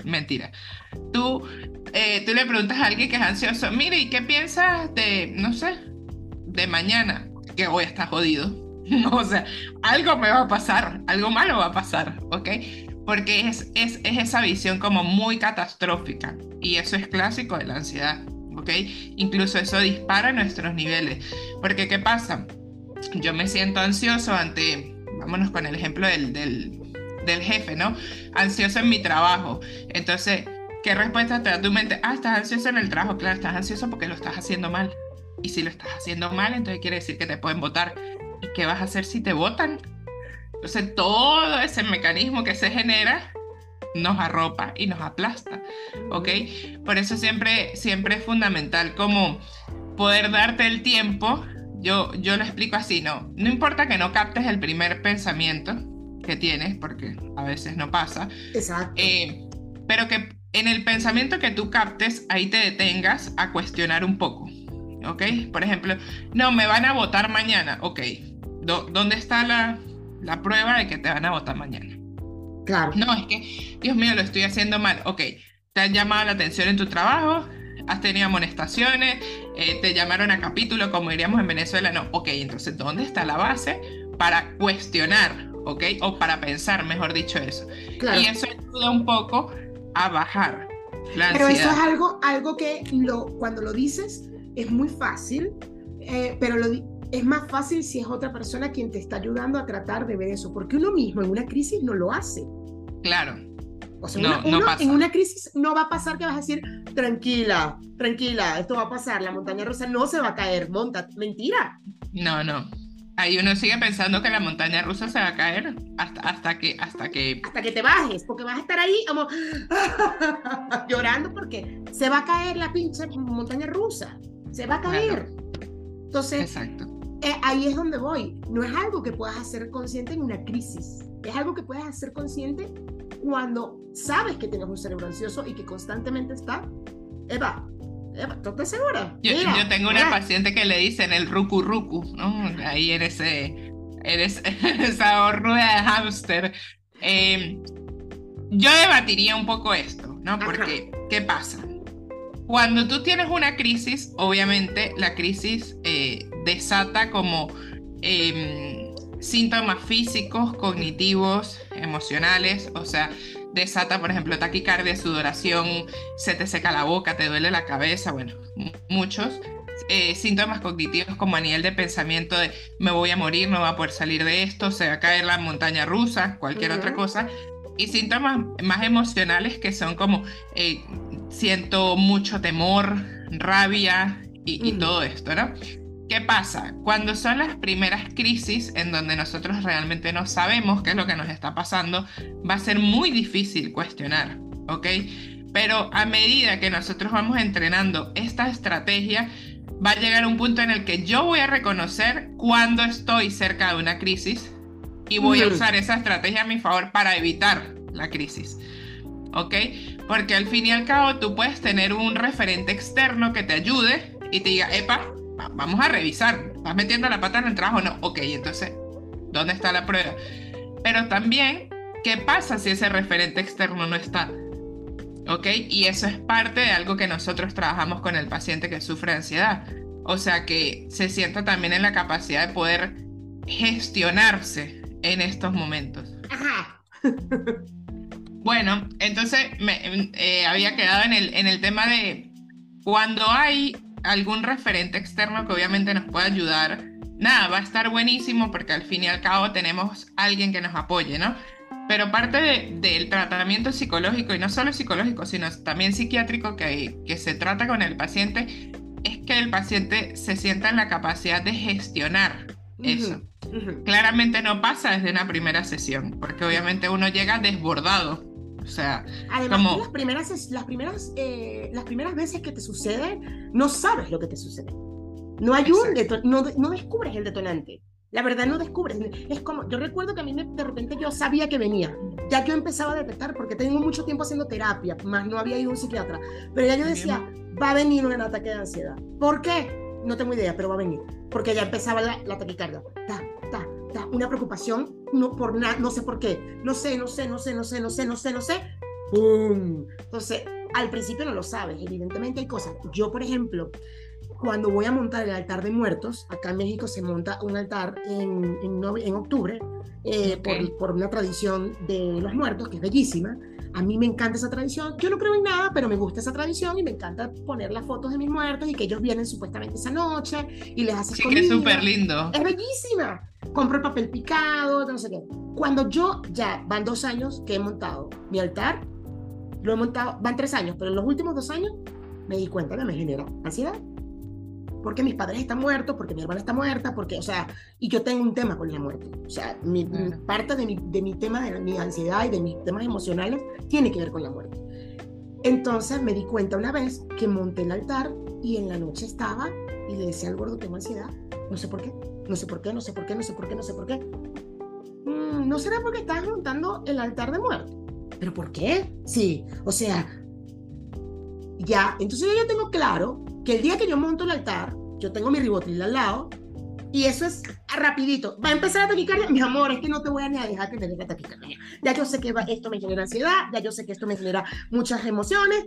Mentira. Tú, eh, tú le preguntas a alguien que es ansioso, mire, ¿y qué piensas de, no sé, de mañana? Que hoy está jodido. <laughs> o sea, algo me va a pasar, algo malo va a pasar, ¿ok? Porque es, es, es esa visión como muy catastrófica y eso es clásico de la ansiedad, ¿ok? Incluso eso dispara nuestros niveles. Porque ¿qué pasa? Yo me siento ansioso ante, vámonos con el ejemplo del, del, del jefe, ¿no? Ansioso en mi trabajo. Entonces, ¿qué respuesta te da tu mente? Ah, estás ansioso en el trabajo. Claro, estás ansioso porque lo estás haciendo mal. Y si lo estás haciendo mal, entonces quiere decir que te pueden votar. ¿Y qué vas a hacer si te votan? Entonces todo ese mecanismo que se genera nos arropa y nos aplasta, ¿ok? Por eso siempre, siempre es fundamental como poder darte el tiempo. Yo, yo lo explico así, ¿no? No importa que no captes el primer pensamiento que tienes, porque a veces no pasa. Exacto. Eh, pero que en el pensamiento que tú captes, ahí te detengas a cuestionar un poco, ¿ok? Por ejemplo, no, me van a votar mañana, ok. ¿Dónde está la, la prueba de que te van a votar mañana. Claro. No, es que, Dios mío, lo estoy haciendo mal. Ok, te han llamado la atención en tu trabajo, has tenido amonestaciones, eh, te llamaron a capítulo, como diríamos en Venezuela. No, ok, entonces, ¿dónde está la base para cuestionar, ok? O para pensar, mejor dicho, eso. Claro. Y eso ayuda un poco a bajar la ansiedad. Pero eso es algo, algo que lo, cuando lo dices es muy fácil, eh, pero lo, es más fácil si es otra persona quien te está ayudando a tratar de ver eso, porque uno mismo en una crisis no lo hace. Claro. O sea, no, uno, en una crisis no va a pasar que vas a decir, tranquila, tranquila, esto va a pasar, la montaña rusa no se va a caer, monta, mentira. No, no. Ahí uno sigue pensando que la montaña rusa se va a caer hasta, hasta que hasta que hasta que te bajes, porque vas a estar ahí como <laughs> llorando porque se va a caer la pinche montaña rusa, se va a caer. Entonces, Exacto. Eh, ahí es donde voy. No es algo que puedas hacer consciente en una crisis. Es algo que puedes hacer consciente cuando sabes que tienes un cerebro ansioso y que constantemente está. Eva, Eva, ¿tú estás segura? Yo, yo tengo una paciente que le dicen el ruku ruku, ¿no? Ahí en, ese, en, esa <laughs> rueda de hámster. Em, yo debatiría un poco esto, ¿no? Porque, ¿qué pasa? Cuando tú tienes una crisis, obviamente la crisis eh, desata como em, síntomas físicos, cognitivos, emocionales, o sea, desata, por ejemplo, taquicardia, sudoración, se te seca la boca, te duele la cabeza, bueno, muchos. Eh, síntomas cognitivos como a nivel de pensamiento de me voy a morir, no voy a poder salir de esto, se va a caer la montaña rusa, cualquier otra cosa. Y síntomas más emocionales que son como eh, siento mucho temor, rabia y, todo esto, ¿no? ¿Qué pasa? Cuando son las primeras crisis en donde nosotros realmente no sabemos qué es lo que nos está pasando, va a ser muy difícil cuestionar, ¿ok? Pero a medida que nosotros vamos entrenando esta estrategia, va a llegar un punto en el que yo voy a reconocer cuando estoy cerca de una crisis y voy a usar esa estrategia a mi favor para evitar la crisis. ¿Ok? Porque al fin y al cabo tú puedes tener un referente externo que te ayude y te diga, epa, vamos a revisar, ¿estás metiendo la pata en el trabajo? No, ok, entonces, ¿dónde está la prueba? Pero también, ¿qué pasa si ese referente externo no está? ¿Ok? Y eso es parte de algo que nosotros trabajamos con el paciente que sufre ansiedad. O sea, que se sienta también en la capacidad de poder gestionarse en estos momentos. Ajá. <laughs> Bueno, entonces me, eh, había quedado en el, en el tema de cuando hay algún referente externo que obviamente nos pueda ayudar, nada, va a estar buenísimo porque al fin y al cabo tenemos alguien que nos apoye, ¿no? Pero parte del tratamiento psicológico, y no solo psicológico, sino también psiquiátrico que, que se trata con el paciente, es que el paciente se sienta en la capacidad de gestionar eso. Claramente no pasa desde una primera sesión, porque obviamente uno llega desbordado o sea, además las primeras, las primeras, eh, las primeras veces que te sucede, no sabes lo que te sucede. No hay un no, no descubres el detonante. La verdad no descubres. Es como, yo recuerdo que a mí de repente yo sabía que venía. Ya yo empezaba a detectar, porque tengo mucho tiempo haciendo terapia, más no había ido a un psiquiatra. Pero ya yo decía, va a venir un ataque de ansiedad. ¿Por qué? No tengo idea, pero va a venir. Porque ya empezaba la, la taquicardia. Ta, ta, una preocupación, no por nada, no sé por qué, no sé, no sé, no sé, no sé, no sé, no sé, no sé, ¡pum! Entonces, al principio no lo sabes, evidentemente hay cosas. Yo, por ejemplo, cuando voy a montar el altar de muertos, acá en México se monta un altar en, en, en octubre eh, por, por, una tradición de los muertos, que es bellísima. A mí me encanta esa tradición. Yo no creo en nada, pero me gusta esa tradición y me encanta poner las fotos de mis muertos y que ellos vienen supuestamente esa noche y les haces sí, que es súper lindo. Es bellísima. Compro el papel picado, no sé qué. Cuando yo ya van dos años que he montado mi altar, lo he montado, van tres años, pero en los últimos dos años me di cuenta que me genera ansiedad porque mis padres están muertos, porque mi hermana está muerta, porque, o sea, y yo tengo un tema con la muerte. O sea, mi, parte de mi, de mi tema de mi ansiedad y de mis temas emocionales tiene que ver con la muerte. Entonces me di cuenta una vez que monté el altar y en la noche estaba y le decía al gordo, tengo ansiedad, no sé por qué, no sé por qué, no sé por qué, no sé por qué, no sé por qué. Mm, ¿No será porque estás montando el altar de muerte? ¿Pero por qué? Sí, o sea, ya, entonces yo ya tengo claro que el día que yo monto el altar, yo tengo mi ribotril al lado, y eso es rapidito. Va a empezar a taquicardia, mi amor, es que no te voy a ni a dejar que te deje taquicardia. Ya yo sé que esto me genera ansiedad, ya yo sé que esto me genera muchas emociones,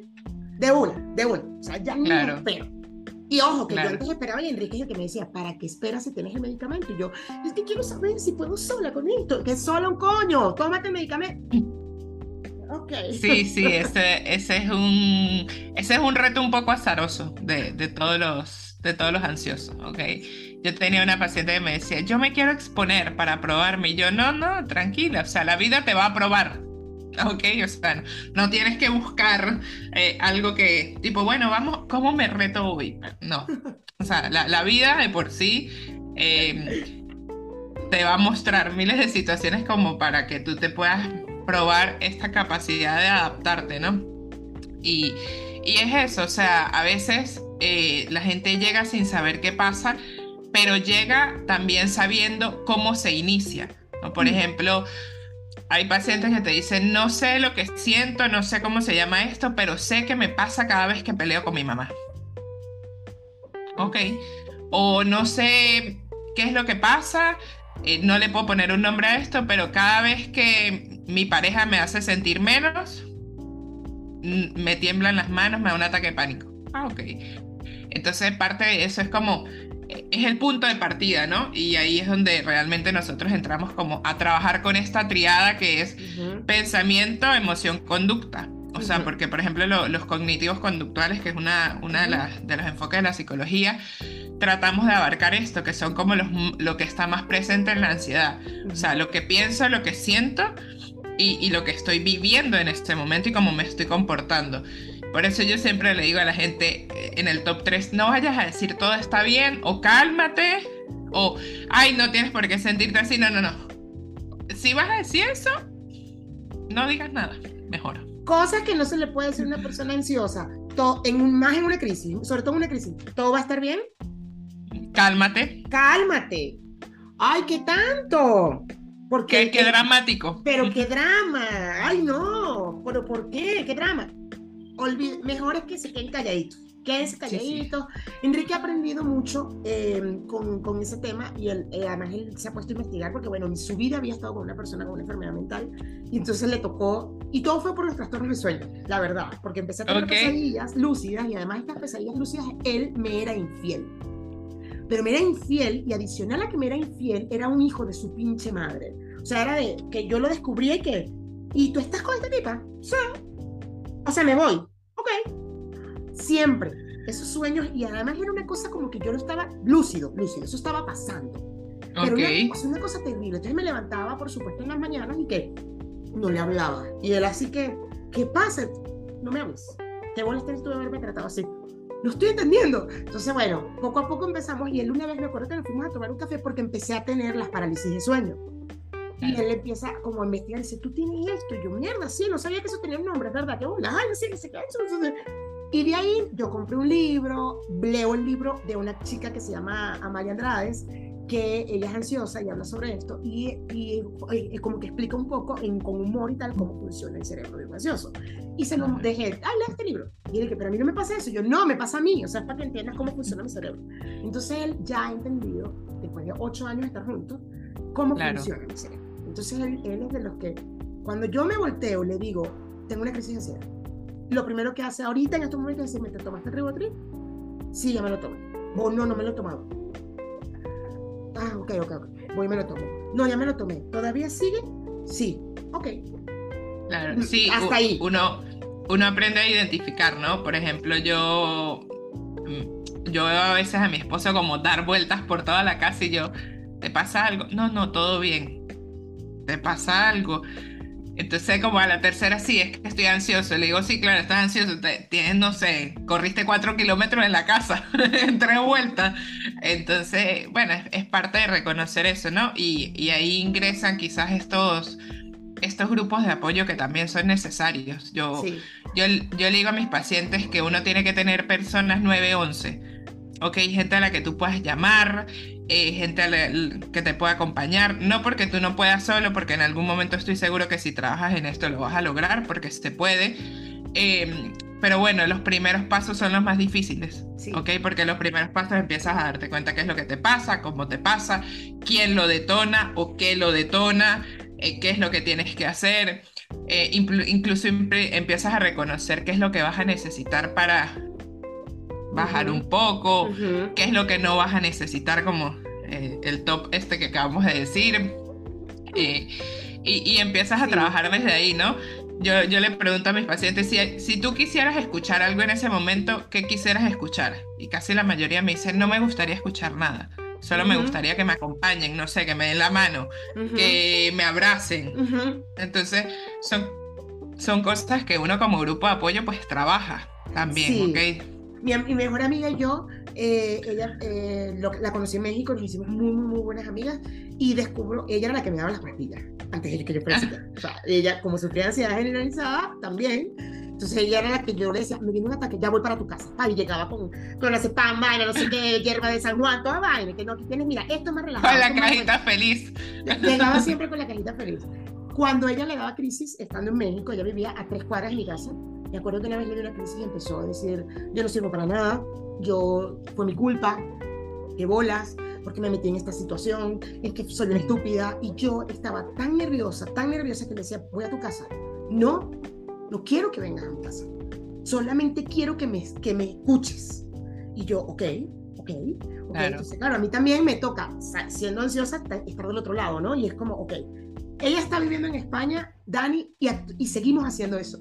de una, de una. O sea, ya no espero. Y ojo, que yo antes esperaba y Enrique es el que me decía, ¿para qué esperas si tienes el medicamento? Y yo, es que quiero saber si puedo sola con esto. Que es solo un coño, tómate el medicamento. Sí, sí, ese, ese, es un, ese es un reto un poco azaroso de, de, todos, los, de todos los ansiosos, ¿ok? Yo tenía una paciente que me decía, yo me quiero exponer para probarme. Y yo, no, no, tranquila, o sea, la vida te va a probar. Ok, o sea, no, tienes que buscar eh, algo que, tipo, bueno, vamos, ¿cómo me reto hoy? No, o sea, la, la vida de por sí eh, te va a mostrar miles de situaciones como para que tú te puedas probar esta capacidad de adaptarte, ¿no? Y, y es eso, o sea, a veces eh, la gente llega sin saber qué pasa, pero llega también sabiendo cómo se inicia. ¿no? Por ejemplo, hay pacientes que te dicen, no sé lo que siento, no sé cómo se llama esto, pero sé que me pasa cada vez que peleo con mi mamá. Ok. O no sé qué es lo que pasa, eh, no le puedo poner un nombre a esto, pero cada vez que mi pareja me hace sentir menos, me tiemblan las manos, me da un ataque de pánico. Ah, ok. Entonces parte de eso es como, es el punto de partida, ¿no? Y ahí es donde realmente nosotros entramos como a trabajar con esta triada que es pensamiento, emoción, conducta. O sea, porque por ejemplo los cognitivos conductuales, que es una, una de, las, de los enfoques de la psicología, tratamos de abarcar esto, que son como los, lo que está más presente en la ansiedad. O sea, lo que pienso, lo que siento y, y, lo que estoy viviendo en este momento y cómo me estoy comportando. Por eso yo siempre le digo a la gente eh, en el top 3, no vayas a decir todo está bien o cálmate o, ay, no tienes por qué sentirte así. No, no, no. Si vas a decir eso, no digas nada. Mejor. Cosas que no se le puede decir a una persona ansiosa, todo, en, más en una crisis, sobre todo en una crisis. ¿Todo va a estar bien? Cálmate. Cálmate. Ay, ¿qué tanto? Porque, qué, qué dramático. Pero qué drama. Ay, no. ¿Pero por qué? ¿Qué drama? mejor es que se queden calladitos. Quédense calladitos. Enrique ha aprendido mucho eh, con, con, ese tema y él, eh, además él se ha puesto a investigar porque, bueno, en su vida había estado con una persona con una enfermedad mental y entonces le tocó, y todo fue por los trastornos de sueño, la verdad, porque empecé a tener pesadillas lúcidas y además estas pesadillas lúcidas, él me era infiel pero me era infiel y adicional a que me era infiel, era un hijo de su pinche madre. O sea, era de que yo lo descubrí y que, ¿y tú estás con esta tipa? Sí. O sea, me voy. Ok. Siempre. Esos sueños, y además era una cosa como que yo no estaba lúcido, lúcido, eso estaba pasando. Pero okay. una, una cosa terrible. Entonces me levantaba, por supuesto, en las mañanas y que no le hablaba. Y él así que, ¿qué pasa? No me hables. Qué molestes tú de haberme tratado así no estoy entendiendo. Entonces, bueno, poco a poco empezamos y él una vez me acuerdo que nos fuimos a tomar un café porque empecé a tener las parálisis de sueño. Y él empieza como a investigar dice, tú tienes esto. Y yo, mierda, sí, no sabía que eso tenía un nombre, ¿verdad? Que una, ay, no sé qué se eso. Y de ahí yo compré un libro, leo el libro de una chica que se llama Amalia Andrades, que ella es ansiosa y habla sobre esto y, y, y como que explica un poco en, con humor y tal cómo funciona el cerebro de un ansioso. Y se lo dejé, ah, lee este libro. Y él que, pero a mí no me pasa eso. Yo, no, me pasa a mí. O sea, es para que entiendas cómo funciona mi cerebro. Entonces él ya ha entendido, después de ocho años de estar juntos, cómo funciona mi cerebro. Entonces él, él, es de los que, cuando yo me volteo, le digo, tengo una crisis de ansiedad. Lo primero que hace ahorita en estos momentos es decirme, ¿te tomaste el ribotril? Sí, ya me lo tomé. Vos no, no me lo he tomado. Ah, ok, ok, ok. Voy y me lo tomo. No, ya me lo tomé. ¿Todavía sigue? Sí. Ok. Claro, sí. Hasta ahí. Uno, uno aprende a identificar, ¿no? Por ejemplo, yo, mm, yo veo a veces a mi esposo como dar vueltas por toda la casa y yo, ¿te pasa algo? No, no, todo bien. ¿Te pasa algo? Entonces, como a la tercera, sí, es que estoy ansioso. Le digo, sí, claro, estás ansioso. tienes, no sé, corriste cuatro kilómetros en la casa, <laughs> en tres vueltas. Entonces, bueno, es, parte de reconocer eso, ¿no? Y, y, ahí ingresan quizás estos, estos grupos de apoyo que también son necesarios. Yo, yo, yo le digo a mis pacientes que uno tiene que tener personas 911 ok, gente a la que tú puedas llamar, eh, gente a la que te pueda acompañar, no porque tú no puedas solo, porque en algún momento estoy seguro que si trabajas en esto lo vas a lograr, porque se puede. Em, pero bueno, los primeros pasos son los más difíciles, ¿ok? Porque los primeros pasos empiezas a darte cuenta qué es lo que te pasa, cómo te pasa, quién lo detona o qué lo detona, eh, qué es lo que tienes que hacer. Eh, incluso empiezas a reconocer qué es lo que vas a necesitar para bajar un poco, qué es lo que no vas a necesitar como eh, el top este que acabamos de decir. Eh, y, empiezas a trabajar desde ahí, ¿no? Yo, yo le pregunto a mis pacientes, si, si tú quisieras escuchar algo en ese momento, ¿qué quisieras escuchar? Y casi la mayoría me dicen, no me gustaría escuchar nada. Solo me gustaría que me acompañen, no sé, que me den la mano, que me abracen. Entonces, son, son cosas que uno como grupo de apoyo pues trabaja también, ¿ok? Mi, mejor amiga y yo, eh, ella eh, la conocí en México, nos hicimos muy, muy, muy buenas amigas y descubro, ella era la que me daba las pastillas antes de que yo fuera O sea, ella, como sufría ansiedad generalizada, también. Entonces ella era la que yo le decía, me viene un ataque, ya voy para tu casa. y llegaba con, con la cepam, vaina, no sé qué, <laughs> hierba de San Juan, toda vaina, que no, aquí tienes, mira, esto es más relajado. Con la cajita feliz. Llegaba siempre con la cajita feliz. Cuando ella le daba crisis, estando en México, ella vivía a tres cuadras de mi casa, me acuerdo que una vez le dio una crisis y empezó a decir, yo no sirvo para nada, yo, fue mi culpa, qué bolas, porque me metí en esta situación, es que soy una estúpida. Y yo estaba tan nerviosa, tan nerviosa que le decía, voy a tu casa. No, no quiero que vengas a mi casa. Solamente quiero que me, que me escuches. Y yo, ok, ok. okay. Claro. Entonces, claro, a mí también me toca, siendo ansiosa, estar del otro lado, ¿no? Y es como, ok, ella está viviendo en España, Dani, y, y seguimos haciendo eso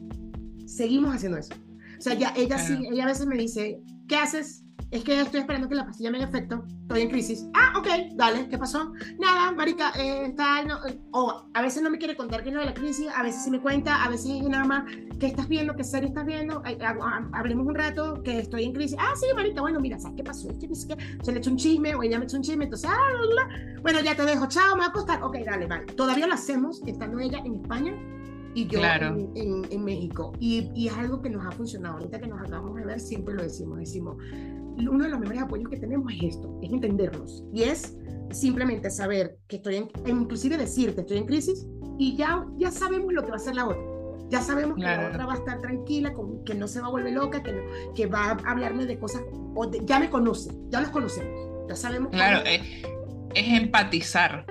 seguimos haciendo eso. O sea, ya, ella sí, ella a veces me dice, ¿qué haces? Es que estoy esperando que la pastilla me haga efecto, estoy en crisis. Ah, ok, dale, ¿qué pasó? Nada, marica, eh, está, eh, o a veces no me quiere contar qué es lo de la crisis, a veces sí me cuenta, a veces es nada más, ¿qué estás viendo? ¿Qué serie estás viendo? hablemos un rato, que estoy en crisis. Ah, sí, marica, bueno, mira, ¿sabes qué pasó? Es que se le echó un chisme, o ella me echó un chisme, entonces, ah, bueno, ya te dejo, chao, me voy a acostar. Ok, dale, vale. Todavía lo hacemos, estando ella en España, y yo en, en, México. Y, y, es algo que nos ha funcionado. Ahorita que nos acabamos de ver, siempre lo decimos. Decimos, uno de los mejores apoyos que tenemos es esto, es entendernos. Y es simplemente saber que estoy en, inclusive decirte, estoy en crisis y ya, ya sabemos lo que va a hacer la otra. Ya sabemos que la otra va a estar tranquila, que no se va a volver loca, que, que va a hablarme de cosas, o ya me conoce, ya los conocemos, ya sabemos. Claro, es, es empatizar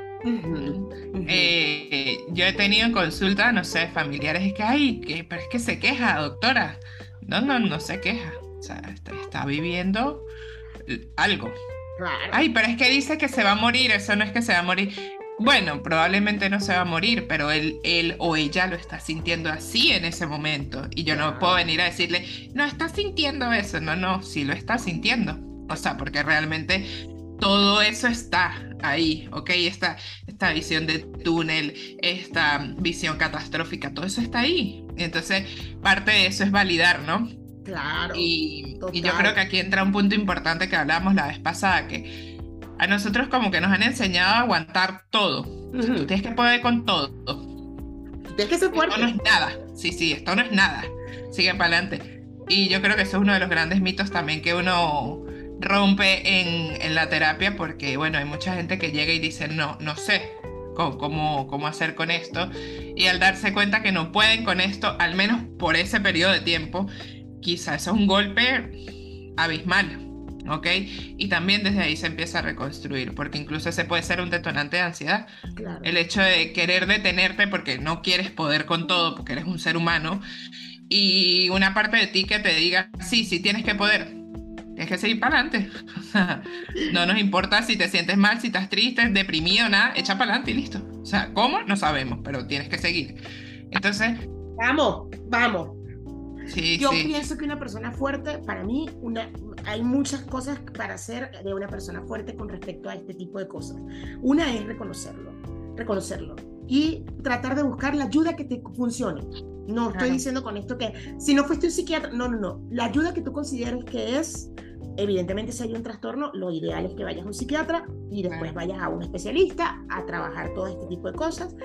eh, yo he tenido en consulta, no sé, familiares, es que, ay, que, pero es que se queja, doctora. No, no, no se queja. O sea, está, viviendo algo. Ay, pero es que dice que se va a morir, eso no es que se va a morir. Bueno, probablemente no se va a morir, pero él, él o ella lo está sintiendo así en ese momento. Y yo no puedo venir a decirle, no está sintiendo eso. No, no, sí lo está sintiendo. O sea, porque realmente todo eso está ahí, ¿ok? Esta, esta visión de túnel, esta visión catastrófica, todo eso está ahí. Entonces, parte de eso es validar, ¿no? Claro. Y, yo creo que aquí entra un punto importante que hablábamos la vez pasada, que a nosotros como que nos han enseñado a aguantar todo. tú tienes que poder con todo. Tienes que ser fuerte. Esto no es nada. Sí, sí, esto no es nada. Sigue para adelante. Y yo creo que eso es uno de los grandes mitos también que uno rompe en, en, la terapia porque, bueno, hay mucha gente que llega y dice, no, no sé cómo, cómo, hacer con esto. Y al darse cuenta que no pueden con esto, al menos por ese periodo de tiempo, quizá eso es un golpe abismal. ¿ok? Y también desde ahí se empieza a reconstruir, porque incluso ese puede ser un detonante de ansiedad. El hecho de querer detenerte porque no quieres poder con todo, porque eres un ser humano, y una parte de ti que te diga, sí, sí tienes que poder, tienes que seguir para adelante. <laughs> no nos importa si te sientes mal, si estás triste, deprimido, nada, echa para adelante y listo. O sea, ¿cómo? No sabemos, pero tienes que seguir. Entonces... Vamos, vamos. Yo pienso que una persona fuerte, para mí, una, hay muchas cosas para hacer de una persona fuerte con respecto a este tipo de cosas. Una es reconocerlo, reconocerlo y tratar de buscar la ayuda que te funcione. No estoy diciendo con esto que si no fuiste un psiquiatra, no, no, no. La ayuda que tú consideres que es, evidentemente si hay un trastorno, lo ideal es que vayas a un psiquiatra y después vayas a un especialista a trabajar todo este tipo de cosas.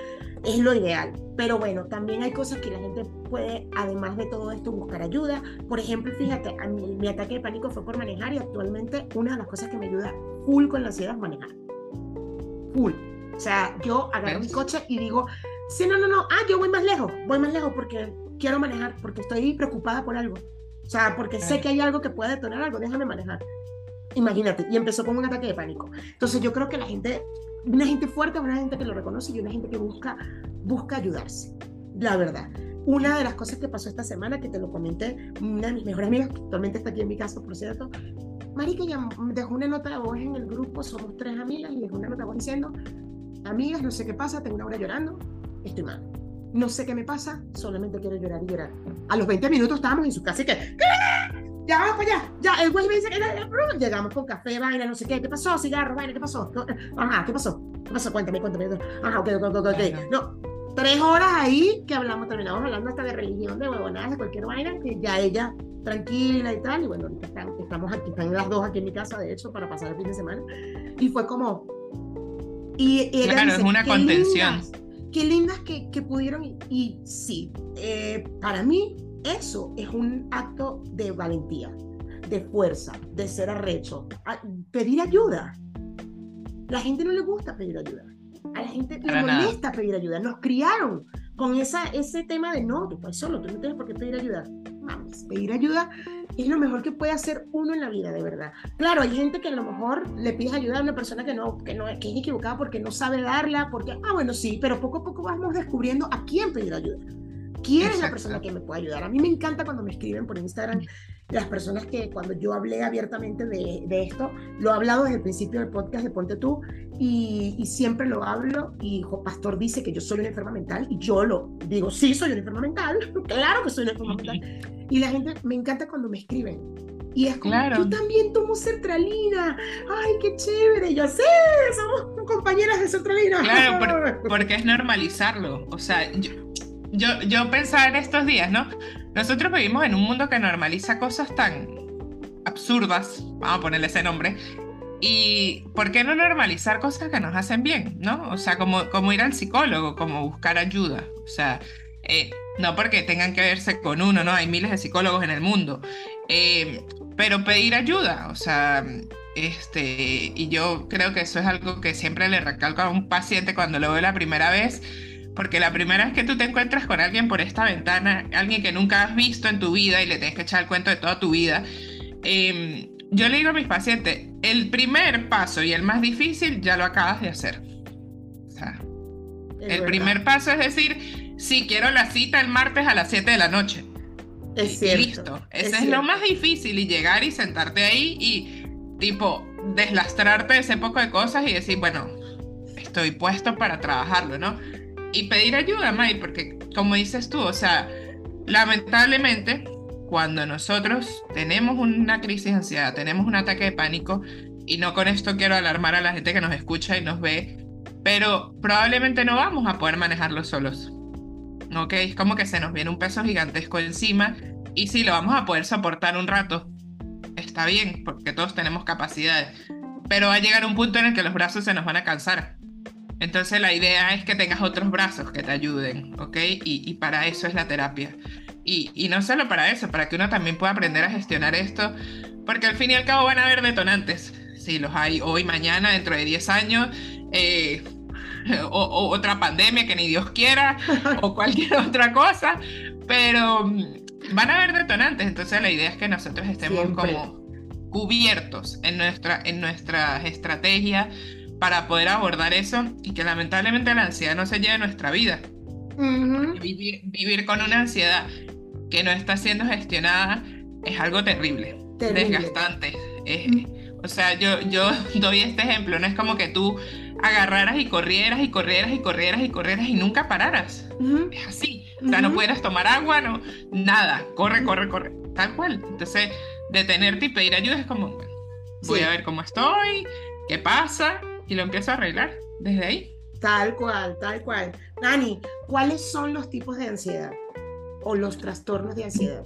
Es lo ideal. Pero bueno, también hay cosas que la gente puede, además de todo esto, buscar ayuda. Por ejemplo, fíjate, a mí, mi ataque de pánico fue por manejar y actualmente una de las cosas que me ayuda full con la ansiedad es manejar. Full. O sea, yo agarro mi coche y digo, Sí, no, no, no. Ah, yo voy más lejos. Voy más lejos porque quiero manejar, porque estoy preocupada por algo. O sea, porque sé que hay algo que puede detonar algo. Déjame manejar. Imagínate. Y empezó con un ataque de pánico. Entonces yo creo que la gente, una gente fuerte una gente que lo reconoce y una gente que busca, busca ayudarse. La verdad. Una de las cosas que pasó esta semana, que te lo comenté, una de mis mejores amigas, que actualmente está aquí en mi casa, por cierto, Marica ya dejó una nota de voz en el grupo, somos tres amigas, y dejó una nota de voz diciendo, amigas, no sé qué pasa, tengo una hora llorando, estoy mal. No sé qué me pasa, solamente quiero llorar y llorar. A los 20 minutos estábamos en su casa y que, ¿qué? Ya vamos para allá, ya, el güey me dice que llegamos con café, vaina, no sé qué, ¿qué pasó? Cigarro, vaina, ¿qué pasó? Ajá, ¿qué pasó? ¿Qué pasó? Cuéntame, cuéntame. Ajá, ok, ok, ok, ok. No, tres horas ahí que hablamos, terminamos hablando hasta de religión, de huevonadas, de cualquier vaina, que ya ella tranquila y tal, y bueno, estamos aquí, están las dos aquí en mi casa, de hecho, para pasar el fin de semana, y fue como... Y, claro, es una contención qué lindas que, que pudieron. Y, sí, eh, para mí eso es un acto de valentía, de fuerza, de ser arrecho. pedir ayuda. La gente no le gusta pedir ayuda. A la gente le molesta pedir ayuda. Nos criaron con esa, ese tema de no, tú estás solo, tú no tienes por qué pedir ayuda. Mames, pedir ayuda es lo mejor que puede hacer uno en la vida, de verdad. Claro, hay gente que a lo mejor le pides ayuda a una persona que no, que no que es equivocada porque no sabe darla, porque, ah, bueno, sí, pero poco a poco vamos descubriendo a quién pedir ayuda. ¿Quién es la persona que me puede ayudar? A mí me encanta cuando me escriben por Instagram las personas que cuando yo hablé abiertamente de, de esto, lo he hablado desde el principio del podcast de Ponte Tú y, y, siempre lo hablo y Pastor dice que yo soy una enferma mental y yo lo digo, sí, soy una enferma mental, <laughs> claro que soy una enferma mental. Y la gente me encanta cuando me escriben. Y es como, claro. yo también tomo sertralina. Ay, qué chévere. Yo sé, somos compañeras de sertralina. Claro, <laughs> porque es normalizarlo. O sea, yo, yo, yo pensaba en estos días, ¿no? Nosotros vivimos en un mundo que normaliza cosas tan absurdas, vamos a ponerle ese nombre, y ¿por qué no normalizar cosas que nos hacen bien, ¿no? O sea, como, como ir al psicólogo, como buscar ayuda. O sea, eh, no porque tengan que verse con uno, ¿no? Hay miles de psicólogos en el mundo. Eh, pero pedir ayuda, o sea, este, y yo creo que eso es algo que siempre le recalco a un paciente cuando lo veo la primera vez, porque la primera vez que tú te encuentras con alguien por esta ventana, alguien que nunca has visto en tu vida y le tienes que echar el cuento de toda tu vida, em, yo le digo a mis pacientes, el primer paso y el más difícil ya lo acabas de hacer. O sea, el primer paso es decir, sí, quiero la cita el martes a las 7 de la noche. Es cierto. listo. Ese es, lo más difícil y llegar y sentarte ahí y tipo deslastrarte de ese poco de cosas y decir, bueno, estoy puesto para trabajarlo, ¿no? Y pedir ayuda, May, porque como dices tú, o sea, lamentablemente cuando nosotros tenemos una crisis de ansiedad, tenemos un ataque de pánico, y no con esto quiero alarmar a la gente que nos escucha y nos ve, pero probablemente no vamos a poder manejarlo solos. ¿ok? Es como que se nos viene un peso gigantesco encima y sí, lo vamos a poder soportar un rato. Está bien, porque todos tenemos capacidades, pero va a llegar un punto en el que los brazos se nos van a cansar. Entonces la idea es que tengas otros brazos que te ayuden, ¿ok? Y, para eso es la terapia. Y, y, no solo para eso, para que uno también pueda aprender a gestionar esto, porque al fin y al cabo van a haber detonantes. Si los hay hoy, mañana, dentro de 10 años, eh, <laughs> o, otra pandemia que ni Dios quiera, <laughs> o cualquier otra cosa, pero mm, van a haber detonantes, entonces la idea es que nosotros estemos como cubiertos en, nuestra, en nuestras estrategias para poder abordar eso y que lamentablemente la ansiedad no se lleve nuestra vida. vivir, vivir con una ansiedad que no está siendo gestionada es algo terrible. desgastante. o sea, yo, yo <laughs> doy este ejemplo, no es como que tú agarraras y corrieras y corrieras y corrieras y corrieras y nunca pararas. Es así. O sea, no pudieras tomar agua, no, nada. Corre, corre, corre. Tal cual. Entonces, detenerte y pedir ayuda es como, voy a ver cómo estoy, qué pasa, y lo empiezo a arreglar desde ahí. Tal cual, tal cual. Dani, ¿cuáles son los tipos de ansiedad o los trastornos de ansiedad?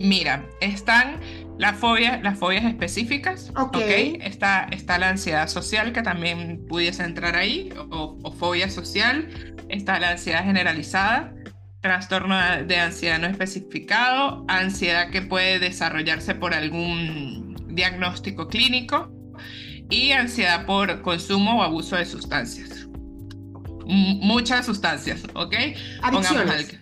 Mira, están las fobias, las fobias específicas. Ok. Está, está la ansiedad social, que también pudiese entrar ahí, o, fobia social. Está la ansiedad generalizada, trastorno de ansiedad no especificado, ansiedad que puede desarrollarse por algún diagnóstico clínico y ansiedad por consumo o abuso de sustancias. muchas sustancias, ¿ok? Adicciones.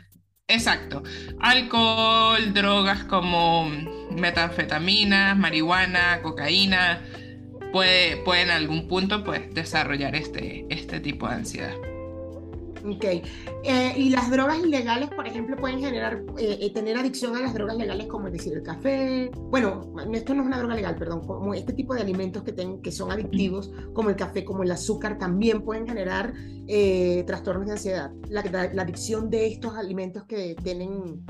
Exacto. Alcohol, drogas como metanfetaminas, marihuana, cocaína, puede, puede en algún punto pues, desarrollar este, este tipo de ansiedad. Ok. Eh, y las drogas ilegales, por ejemplo, pueden generar, eh, eh, tener adicción a las drogas legales, como es decir, el café. Bueno, esto no es una droga legal, perdón, como este tipo de alimentos que, ten, que son adictivos, como el café, como el azúcar, también pueden generar trastornos de ansiedad. La, adicción de estos alimentos que tienen.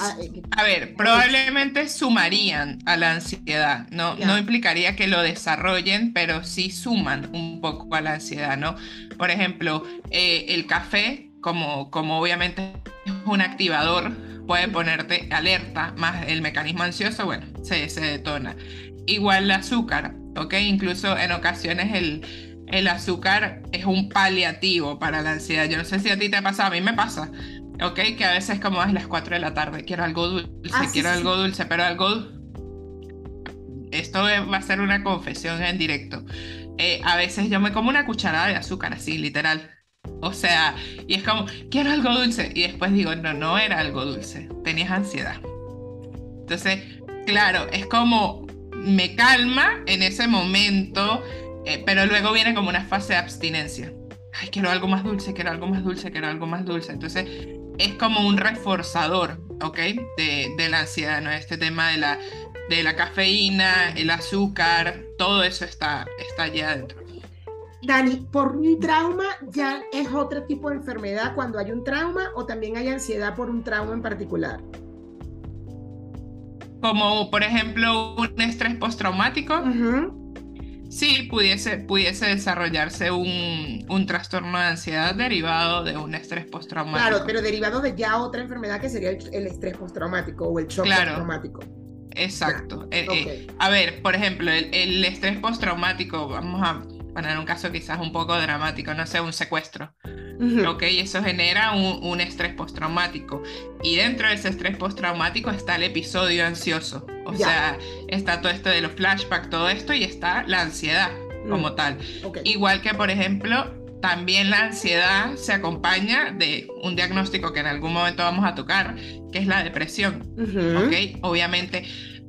Ah, a, ver, probablemente sumarían a la ansiedad, ¿no? No implicaría que lo desarrollen, pero sí suman un poco a la ansiedad, ¿no? Por ejemplo, el café como, como obviamente es un activador, puede ponerte alerta, más el mecanismo ansioso, bueno, se, se detona. Igual el azúcar, ¿ok? Incluso en ocasiones el, el azúcar es un paliativo para la ansiedad. Yo no sé si a ti te ha pasado, a mí me pasa, ¿ok? Que a veces como es las 4 de la tarde, quiero algo dulce, ah, quiero algo dulce, pero algo... Esto va a ser una confesión en directo. Eh, a veces yo me como una cucharada de azúcar, así, literal. O sea, y es como, quiero algo dulce. Y después digo, no, no era algo dulce, tenías ansiedad. Entonces, claro, es como, me calma en ese momento, eh, pero luego viene como una fase de abstinencia. Ay, quiero algo más dulce, quiero algo más dulce, quiero algo más dulce. Entonces, es como un reforzador, ¿ok? De, de la ansiedad, ¿no? Este tema de la, de la cafeína, el azúcar, todo eso está, está allá adentro. Dani, ¿por un trauma ya es otro tipo de enfermedad cuando hay un trauma o también hay ansiedad por un trauma en particular? Como por ejemplo un estrés postraumático. Sí, pudiese, pudiese desarrollarse un, un, trastorno de ansiedad derivado de un estrés postraumático. Claro, pero derivado de ya otra enfermedad que sería el, estrés postraumático o el shock postraumático. Exacto. Eh, eh, a ver, por ejemplo, el, el estrés postraumático, vamos a poner un caso quizás un poco dramático, no sé, un secuestro. Ok, eso genera un, estrés postraumático. Y dentro de ese estrés postraumático está el episodio ansioso. O sea, está todo esto de los flashbacks, todo esto, y está la ansiedad como mm. tal. Igual que, por ejemplo, también la ansiedad se acompaña de un diagnóstico que en algún momento vamos a tocar, que es la depresión. Ok, obviamente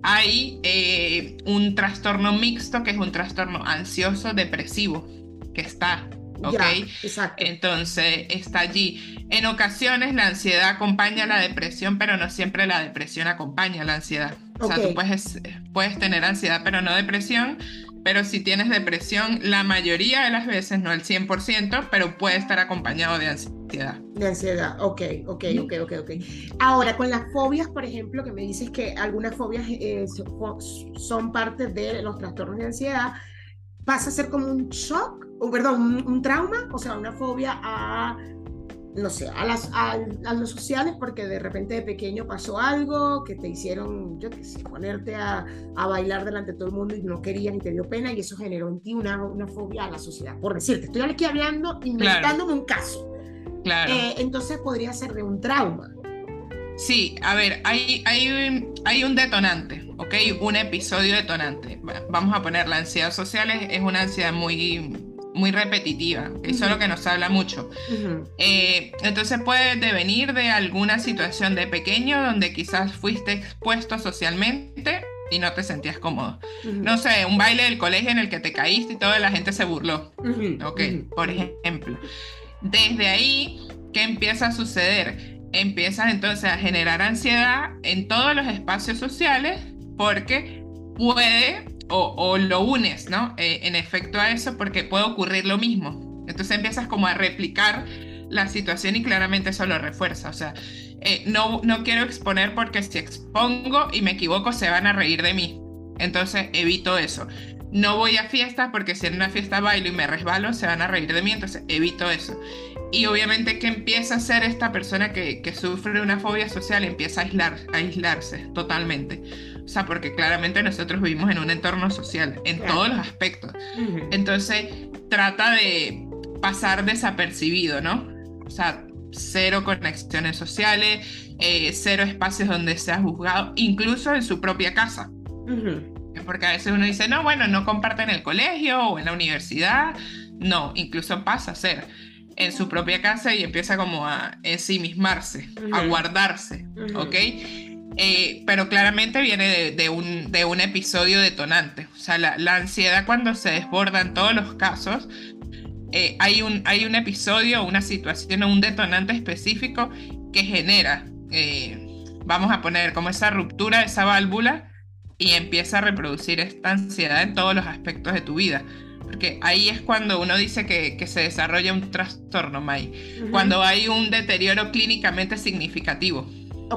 hay eh, un trastorno mixto que es un trastorno ansioso depresivo que está. ¿Ok? exacto. Entonces está allí. En ocasiones la ansiedad acompaña a la depresión, pero no siempre la depresión acompaña a la ansiedad. O sea, tú puedes, puedes tener ansiedad, pero no depresión. Pero si tienes depresión, la mayoría de las veces, no el 100%, pero puede estar acompañado de ansiedad. De ansiedad, ok, ok, ok, ok, ok. Ahora, con las fobias, por ejemplo, que me dices que algunas fobias eh, son parte de los trastornos de ansiedad, pasa a ser como un shock, o perdón, un, trauma, o sea, una fobia a, no sé, a, las, a, los sociales, porque de repente de pequeño pasó algo que te hicieron, yo qué sé, ponerte a, a, bailar delante de todo el mundo y no querían y te dio pena y eso generó en ti una, una fobia a la sociedad. Por decirte, estoy aquí hablando, inventándome un caso. Claro. Eh, entonces podría ser de un trauma. Sí, a ver, hay, hay, hay un detonante, ¿ok? Un episodio detonante. Vamos a poner la ansiedad social, es, una ansiedad muy, muy repetitiva, eso es lo que nos habla mucho. Eh, entonces puede devenir de alguna situación de pequeño donde quizás fuiste expuesto socialmente y no te sentías cómodo. No sé, un baile del colegio en el que te caíste y toda la gente se burló, ¿ok? Por ejemplo. Desde ahí, ¿qué empieza a suceder? Empiezas entonces a generar ansiedad en todos los espacios sociales porque puede o, lo unes, ¿no? Eh, en efecto a eso porque puede ocurrir lo mismo. Entonces empiezas como a replicar la situación y claramente eso lo refuerza. O sea, eh, no, no quiero exponer porque si expongo y me equivoco se van a reír de mí. Entonces evito eso. No voy a fiestas porque si en una fiesta bailo y me resbalo se van a reír de mí, entonces evito eso. Y obviamente que empieza a ser esta persona que, que sufre una fobia social, empieza a, aislar, a aislarse totalmente. O sea, porque claramente nosotros vivimos en un entorno social, en todos los aspectos. Entonces, trata de pasar desapercibido, ¿no? O sea, cero conexiones sociales, eh, cero espacios donde sea juzgado, incluso en su propia casa. Porque a veces uno dice, no, bueno, no comparte en el colegio o en la universidad. No, incluso pasa a ser en su propia casa y empieza como a ensimismarse, a guardarse, ¿ok? Eh, pero claramente viene de, un, de, un, episodio detonante. O sea, la, la, ansiedad cuando se desborda en todos los casos, eh, hay, un, hay un episodio, una situación o un detonante específico que genera, eh, vamos a poner como esa ruptura de esa válvula y empieza a reproducir esta ansiedad en todos los aspectos de tu vida. Porque ahí es cuando uno dice que, que se desarrolla un trastorno, May. Cuando hay un deterioro clínicamente significativo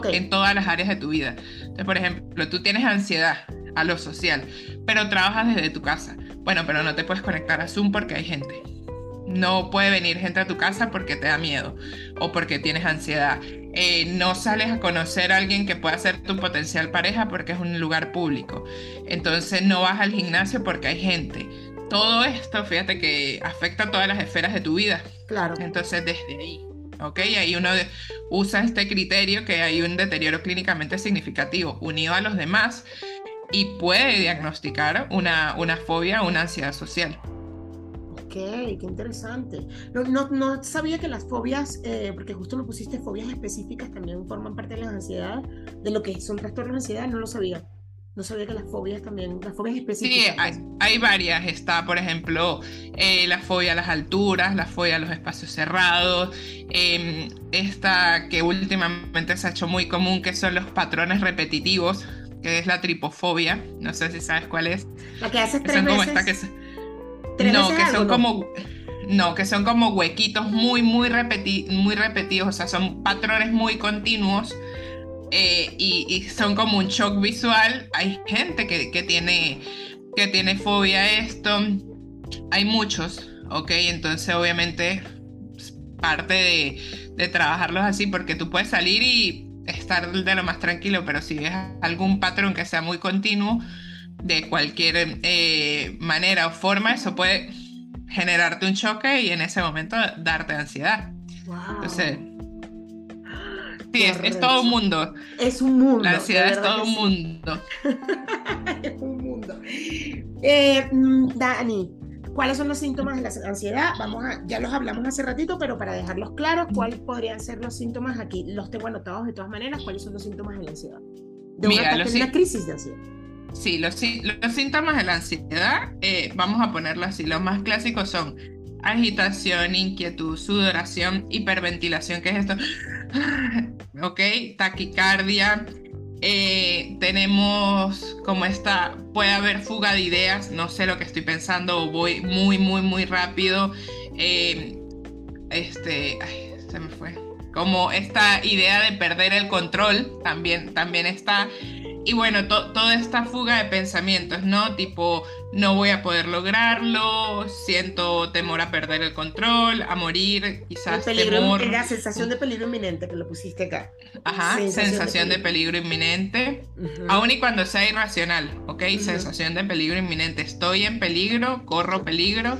en todas las áreas de tu vida. Entonces, por ejemplo, tú tienes ansiedad a lo social, pero trabajas desde tu casa. Bueno, pero no te puedes conectar a Zoom porque hay gente. No puede venir gente a tu casa porque te da miedo o porque tienes ansiedad. Eh, no sales a conocer a alguien que pueda ser tu potencial pareja porque es un lugar público. Entonces no vas al gimnasio porque hay gente. Todo esto, fíjate que afecta a todas las esferas de tu vida. Claro. Entonces desde ahí ¿ok? Ahí uno usa este criterio que hay un deterioro clínicamente significativo unido a los demás y puede diagnosticar una, una fobia o una ansiedad social. Ok, qué interesante. No, no, no sabía que las fobias, eh, porque justo me pusiste fobias específicas, también forman parte de la ansiedad, de lo que son trastornos de ansiedad, no lo sabía. No sabía que las fobias también, las fobias específicas. Sí, hay, varias. Está, por ejemplo, eh, la fobia a las alturas, la fobia a los espacios cerrados, em, esta que últimamente se ha hecho muy común, que son los patrones repetitivos, que es la tripofobia. No sé si sabes cuál es. La que haces tres veces. no, que son como... No, que son como huequitos muy, muy, muy repetidos, o sea, son patrones muy continuos eh, y, son como un shock visual. Hay gente que, que, tiene, que tiene fobia a esto. Hay muchos, ¿ok? Entonces obviamente parte de, de trabajarlos así porque tú puedes salir y estar de lo más tranquilo, pero si ves algún patrón que sea muy continuo, de cualquier eh, manera o forma, eso puede generarte un choque y en ese momento darte ansiedad. Entonces, Sí, es, todo un mundo. Es un mundo. La ansiedad es todo un mundo. <laughs> es un mundo. Eh, mm, Dani, ¿cuáles son los síntomas de la ansiedad? Vamos a, ya los hablamos hace ratito, pero para dejarlos claros, ¿cuáles podrían ser los síntomas aquí? Los tengo anotados de todas maneras. ¿Cuáles son los síntomas de la ansiedad? De Mira, una, crisis de ansiedad. Sí, los, los síntomas de la ansiedad, eh, vamos a ponerlo así, los más clásicos son agitación, inquietud, sudoración, hiperventilación, ¿qué es esto? ¿Ok? Taquicardia. Eh, tenemos como esta, puede haber fuga de ideas, no sé lo que estoy pensando voy muy, muy, muy rápido. Eh, este, se me fue. Como esta idea de perder el control también, también está. Y bueno, toda esta fuga de pensamientos, ¿no? Tipo, no voy a poder lograrlo, siento temor a perder el control, a morir, quizás temor. La sensación de peligro inminente que lo pusiste acá. Ajá, sensación, de, peligro. inminente. Aún y cuando sea irracional, ¿ok? Sensación de peligro inminente. Estoy en peligro, corro peligro.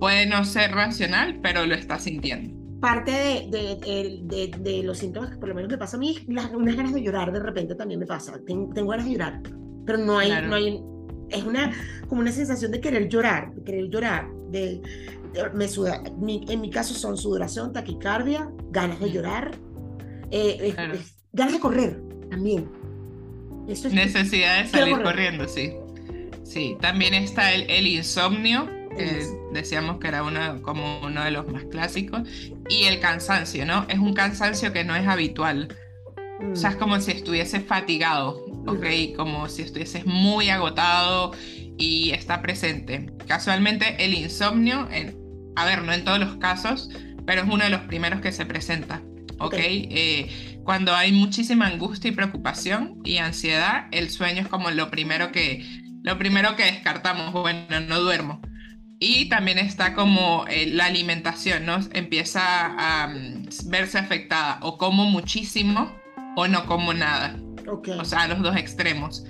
Puede no ser racional, pero lo está sintiendo parte de, de, los síntomas que por lo menos me pasa a mí, las, unas ganas de llorar de repente también me pasa. Tengo, ganas de llorar, pero no hay, no hay, es una, como una sensación de querer llorar, de querer llorar, de, me suda, en mi caso son sudoración, taquicardia, ganas de llorar, eh, ganas de correr también. Necesidad de salir corriendo, sí. Sí, también está el, el insomnio, decíamos que era uno, como uno de los más clásicos, y el cansancio, ¿no? Es un cansancio que no es habitual. O sea, es mm. como si estuviese fatigado. ¿ok? Como si estuvieses muy agotado y está presente. Casualmente el insomnio, en, a ver, no en todos los casos, pero es uno de los primeros que se presenta. ¿ok? Eh, cuando hay muchísima angustia y preocupación y ansiedad, el sueño es como lo primero que, lo primero que descartamos, bueno, no duermo. Y también está como eh, la alimentación, ¿no? Empieza a mm, verse afectada o como muchísimo o no como nada. O sea, los dos extremos.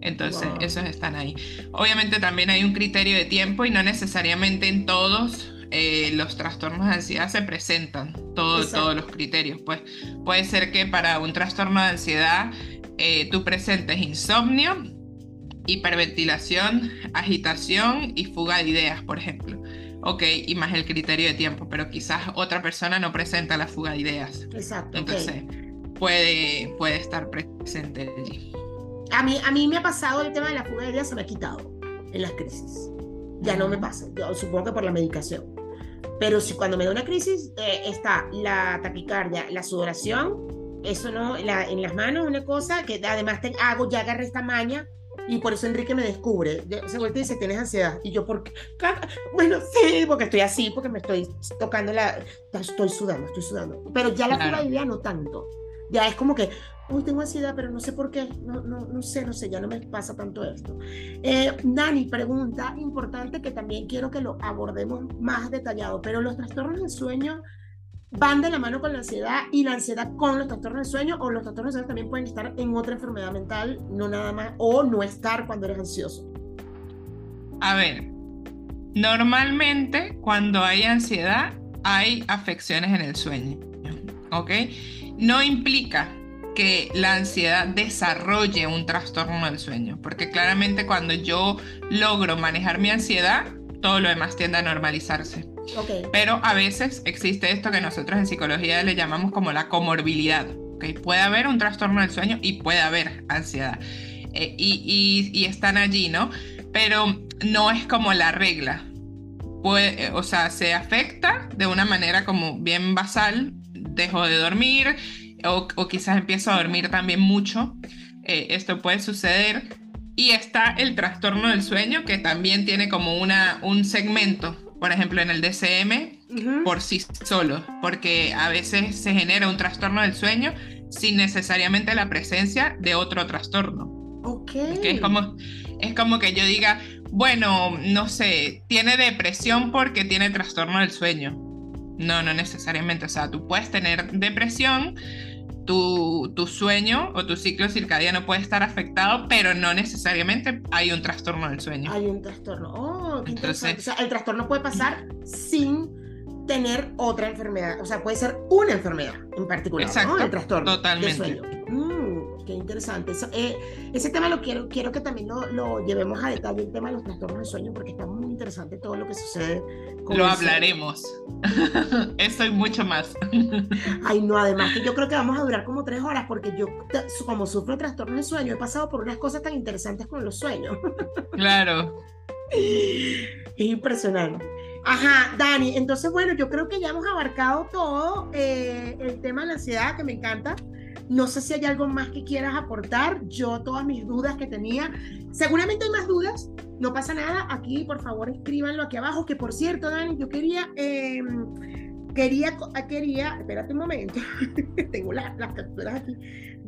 Entonces, esos están ahí. Obviamente también hay un criterio de tiempo y no necesariamente en todos eh, los trastornos de ansiedad se presentan, todos los criterios. Pues puede ser que para un trastorno de ansiedad eh, tú presentes insomnio, hiperventilación, agitación y fuga de ideas, por ejemplo. Ok, y más el criterio de tiempo, pero quizás otra persona no presenta la fuga de ideas. Exacto. Entonces, puede, puede estar presente allí. A mí, a mí me ha pasado el tema de la fuga de ideas, se me ha quitado en las crisis. Ya no me pasa, yo supongo que por la medicación. Pero si cuando me da una crisis eh, está la taquicardia, la sudoración, eso no, la, en las manos una cosa que además te hago, ya agarré esta maña y por eso Enrique me descubre. Se vuelve y dice, tienes ansiedad. Y yo, ¿por qué? Bueno, sí, porque estoy así, porque me estoy tocando la... Estoy sudando, estoy sudando. Pero ya la claro. idea no tanto. Ya es como que, uy, tengo ansiedad, pero no sé por qué. No, no, no sé, no sé, ya no me pasa tanto esto. Eh, Dani, pregunta importante que también quiero que lo abordemos más detallado. Pero los trastornos del sueño van de la mano con la ansiedad y la ansiedad con los trastornos de sueño o los trastornos de sueño también pueden estar en otra enfermedad mental, no nada más, o no estar cuando eres ansioso. A ver, normalmente cuando hay ansiedad hay afecciones en el sueño, ¿ok? No implica que la ansiedad desarrolle un trastorno del sueño, porque claramente cuando yo logro manejar mi ansiedad, todo lo demás tiende a normalizarse. Pero a veces existe esto que nosotros en psicología le llamamos como la comorbilidad. ¿okay? Puede haber un trastorno del sueño y puede haber ansiedad. Eh, y, y, están allí, ¿no? Pero no es como la regla. Puede, o sea, se afecta de una manera como bien basal. Dejo de dormir o, o quizás empiezo a dormir también mucho. Eh, esto puede suceder. Y está el trastorno del sueño, que también tiene como una, un segmento por ejemplo, en el DCM por sí solo, porque a veces se genera un trastorno del sueño sin necesariamente la presencia de otro trastorno. Ok. es como, es como que yo diga, bueno, no sé, tiene depresión porque tiene trastorno del sueño. No, no necesariamente. O sea, tú puedes tener depresión, tu, tu, sueño o tu ciclo circadiano puede estar afectado, pero no necesariamente hay un trastorno del sueño. Hay un trastorno. Oh, O sea, el trastorno puede pasar sin tener otra enfermedad. O sea, puede ser una enfermedad en particular. Exacto. ¿no? El trastorno totalmente. del sueño. Mm, qué interesante. Eh, ese tema lo quiero, quiero que también lo, lo, llevemos a detalle, el tema de los trastornos del sueño, porque está muy interesante todo lo que sucede. lo hablaremos. <laughs> Eso y mucho más. <laughs> Ay, no, además que yo creo que vamos a durar como tres horas, porque yo, como sufro trastornos de sueño, he pasado por unas cosas tan interesantes con los sueños. <laughs> Claro. Es <laughs> impresionante. Ajá, Dani, entonces bueno, yo creo que ya hemos abarcado todo eh, el tema de la ansiedad, que me encanta. No sé si hay algo más que quieras aportar. Yo todas mis dudas que tenía, seguramente hay más dudas. No pasa nada. Aquí, por favor, escríbanlo aquí abajo. Que por cierto, Dani, yo quería, eh, quería, quería, espérate un momento. <laughs> Tengo las, las capturas aquí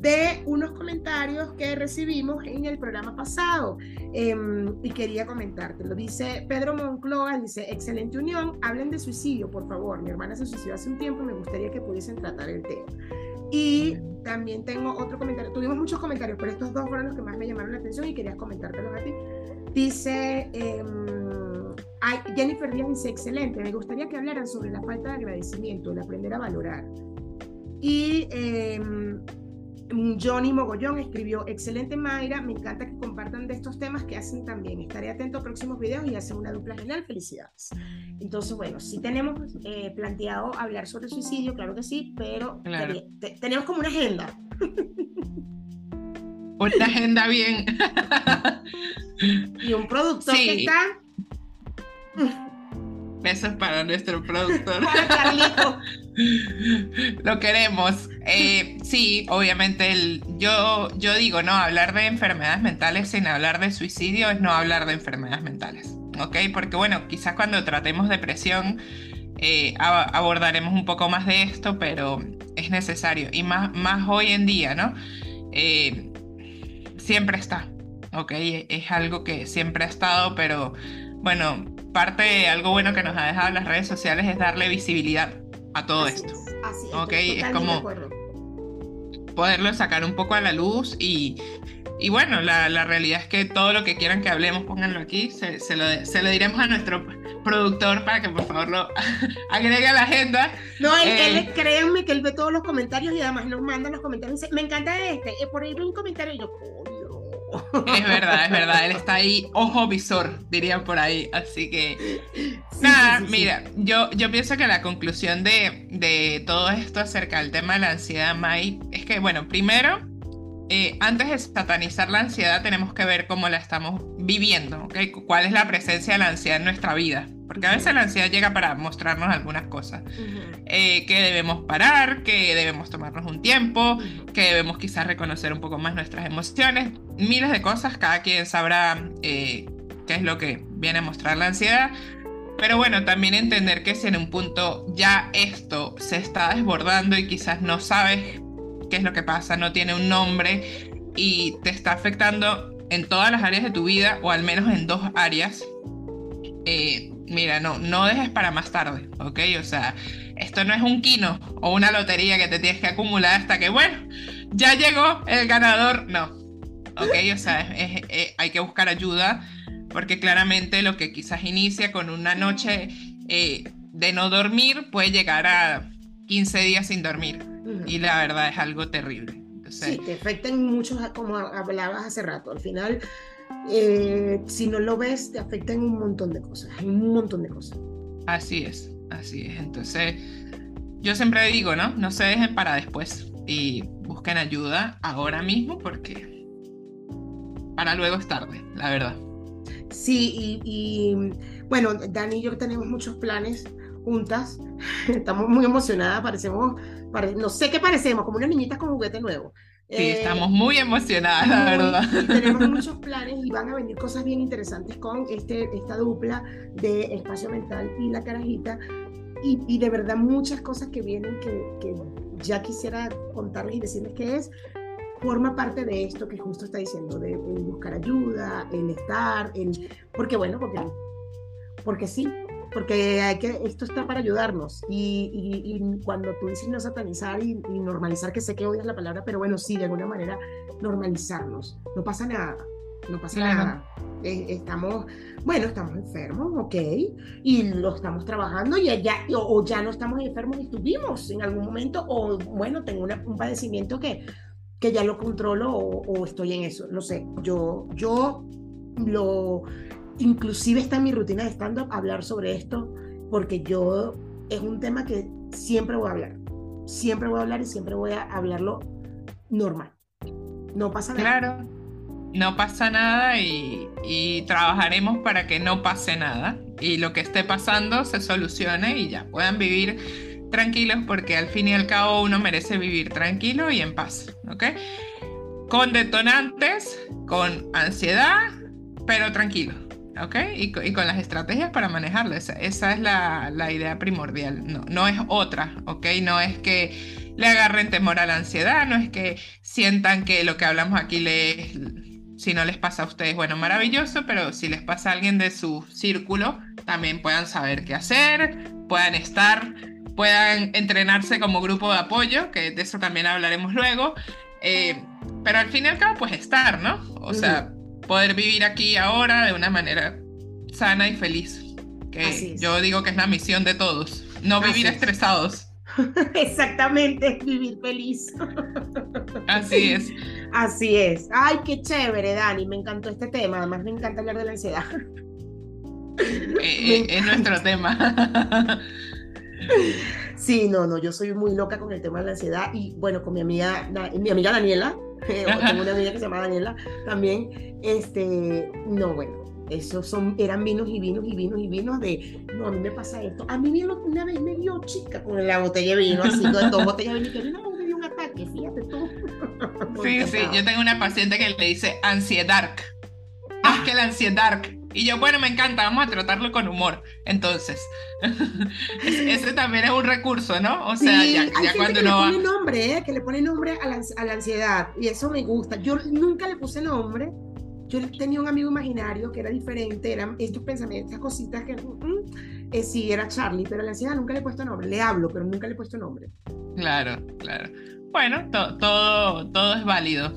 de unos comentarios que recibimos en el programa pasado eh, y quería comentarte. Lo dice Pedro Moncloa, dice, excelente unión, hablen de suicidio, por favor. Mi hermana se suicidó hace un tiempo, me gustaría que pudiesen tratar el tema. Y también tengo otro comentario. Tuvimos muchos comentarios, pero estos dos fueron los que más me llamaron la atención y quería comentártelos a ti. Dice eh, Jennifer Díaz dice, excelente, me gustaría que hablaran sobre la falta de agradecimiento, el aprender a valorar. Y eh, Johnny Mogollón escribió, excelente Mayra, me encanta que compartan de estos temas que hacen también. Estaré atento a próximos videos y hacen una dupla genial. Felicidades. Entonces, bueno, sí tenemos eh, planteado hablar sobre suicidio, claro que sí, pero tenemos como una agenda. <laughs> Una agenda bien. y un productor que está... Besos para nuestro productor. Para Carlito. <laughs> Lo queremos. Eh, sí, obviamente el, yo, yo digo, no, hablar de enfermedades mentales sin hablar de suicidio es no hablar de enfermedades mentales. ¿Ok? Porque bueno, quizás cuando tratemos depresión eh, abordaremos un poco más de esto, pero es necesario. Y más, más hoy en día, ¿no? Eh, siempre está. ¿Ok? Es algo que siempre ha estado, pero bueno, parte de algo bueno que nos ha dejado las redes sociales es darle visibilidad a todo esto. así es, es como poderlo sacar un poco a la luz y, y bueno, la, la, realidad es que todo lo que quieran que hablemos, pónganlo aquí, se, se, lo, se lo diremos a nuestro productor para que por favor lo <laughs> agregue a la agenda. No, él, eh, créanme que él ve todos los comentarios y además nos manda los comentarios. Me encanta este, eh, por ahí un comentario y yo, es verdad, es verdad, él está ahí, ojo visor, dirían por ahí. Así que, nada, mira, yo, yo pienso que la conclusión de, de todo esto acerca del tema de la ansiedad, Mai, es que, bueno, primero, eh, antes de satanizar la ansiedad, tenemos que ver cómo la estamos viviendo, ¿ok? ¿Cuál es la presencia de la ansiedad en nuestra vida? Porque a veces la ansiedad llega para mostrarnos algunas cosas. Eh, que debemos parar, que debemos tomarnos un tiempo, que debemos quizás reconocer un poco más nuestras emociones. Miles de cosas, cada quien sabrá eh, qué es lo que viene a mostrar la ansiedad. Pero bueno, también entender que si en un punto ya esto se está desbordando y quizás no sabes qué es lo que pasa, no tiene un nombre y te está afectando en todas las áreas de tu vida o al menos en dos áreas, eh, mira, no, no dejes para más tarde, ¿ok? O sea, esto no es un kino o una lotería que te tienes que acumular hasta que, bueno, ya llegó el ganador, no, ¿ok? O sea, hay que buscar ayuda porque claramente lo que quizás inicia con una noche eh, de no dormir puede llegar a 15 días sin dormir y la verdad es algo terrible. sí, te afectan muchos, como hablabas hace rato, al final eh, si no lo ves, te afecta en un montón de cosas, un montón de cosas. Así es, así es. Entonces, yo siempre digo, ¿no? No se dejen para después y busquen ayuda ahora mismo porque para luego es tarde, la verdad. Sí, y, bueno, Dani y yo tenemos muchos planes juntas. <laughs> Estamos muy emocionadas, parecemos, no sé qué parecemos, como unas niñitas con juguete nuevo. Sí, eh, estamos muy emocionadas, la verdad. <laughs> tenemos muchos planes y van a venir cosas bien interesantes con este, esta dupla de Espacio Mental y La Carajita. Y, y de verdad muchas cosas que vienen que, que, ya quisiera contarles y decirles que es, forma parte de esto que justo está diciendo, de, buscar ayuda, en estar, en, porque bueno, porque, porque sí, porque hay que, esto está para ayudarnos. Y, y, cuando tú dices no satanizar y, normalizar, que sé que odias la palabra, pero bueno, sí, de alguna manera normalizarnos. No pasa nada, no pasa nada. Eh, estamos, bueno, estamos enfermos, ok, y lo estamos trabajando y ya, o, ya no estamos enfermos y estuvimos en algún momento, o bueno, tengo un padecimiento que, que ya lo controlo o, o estoy en eso, no sé, yo, yo lo inclusive está en mi rutina de stand-up hablar sobre esto, porque yo es un tema que siempre voy a hablar. Siempre voy a hablar y siempre voy a hablarlo normal. No pasa nada. Claro, no pasa nada y, y trabajaremos para que no pase nada y lo que esté pasando se solucione y ya puedan vivir tranquilos porque al fin y al cabo uno merece vivir tranquilo y en paz, ¿ok? Con detonantes, con ansiedad, pero tranquilo. ¿Ok? Y, con las estrategias para manejarlo. Esa, es la, idea primordial. No, es otra, ¿ok? No es que le agarren temor a la ansiedad, no es que sientan que lo que hablamos aquí les, si no les pasa a ustedes, bueno, maravilloso, pero si les pasa a alguien de su círculo, también puedan saber qué hacer, puedan estar, puedan entrenarse como grupo de apoyo, que de eso también hablaremos luego. Eh, pero al fin y al cabo, pues estar, ¿no? O sea, poder vivir aquí ahora de una manera sana y feliz. Que yo digo que es la misión de todos, no vivir estresados. <laughs> Exactamente, vivir feliz. <laughs> Así es. Así es. Ay, qué chévere, Dani. Me encantó este tema. Además, me encanta hablar de la ansiedad. <laughs> Eh, eh, es nuestro tema. Sí, no, no, yo soy muy loca con el tema de la ansiedad y bueno, con mi amiga, mi amiga Daniela, <laughs> tengo una amiga que se llama Daniela también, este, no, bueno, Esos son, eran vinos y vinos y vinos y vinos de, no, a mí me pasa esto. A mí una vez me dio chica con la botella de vino, así, con dos botellas de vino, que no, me dio un ataque, fíjate tú. sí, <laughs> sí, yo tengo una paciente que le dice ansiedad. Ah, que la ansiedad. Y yo, bueno, me encanta, vamos a tratarlo con humor. Entonces, <laughs> ese también es un recurso, ¿no? O sea, ya, cuando que Le pone nombre, ¿eh? que le pone nombre a la, a la ansiedad. Y eso me gusta. Yo nunca le puse nombre yo tenía un amigo imaginario que era diferente, eran estos pensamientos, estas cositas que mm, eh, sí era Charlie, pero a la ansiedad nunca le he puesto nombre, le hablo, pero nunca le he puesto nombre. Claro, claro. Bueno, todo, todo es válido.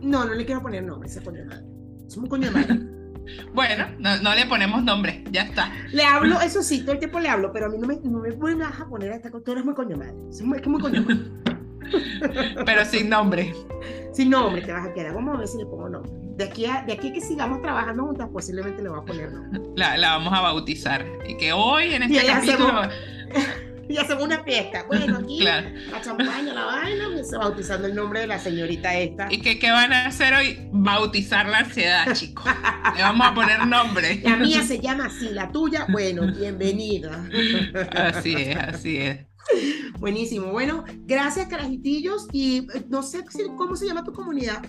No, no le quiero poner nombre, coño de madre. Es un coño de madre. <laughs> bueno, no, le ponemos nombre, ya está. Le hablo, eso sí, todo el tiempo le hablo, pero a mí no me, no me vas a poner a esta tú eres muy coño madre. Es, que muy coño madre. <laughs> pero sin nombre. Sin nombre te vas a quedar. Vamos a ver si le pongo nombre. De aquí a, de aquí que sigamos trabajando juntas, posiblemente le voy a poner nombre. La, la vamos a bautizar. Y que hoy en este capítulo. <laughs> <laughs> y hacemos una fiesta. Bueno, aquí la champaña, la vaina, se bautizando el nombre de la señorita esta. ¿Y qué, qué van a hacer hoy? Bautizar la ansiedad, chicos. Le vamos a poner nombre. La mía se llama así, la tuya, bueno, <laughs> bienvenida. Así es, así es. Buenísimo. Bueno, gracias, carajitillos. Y eh, no sé cómo se llama tu comunidad.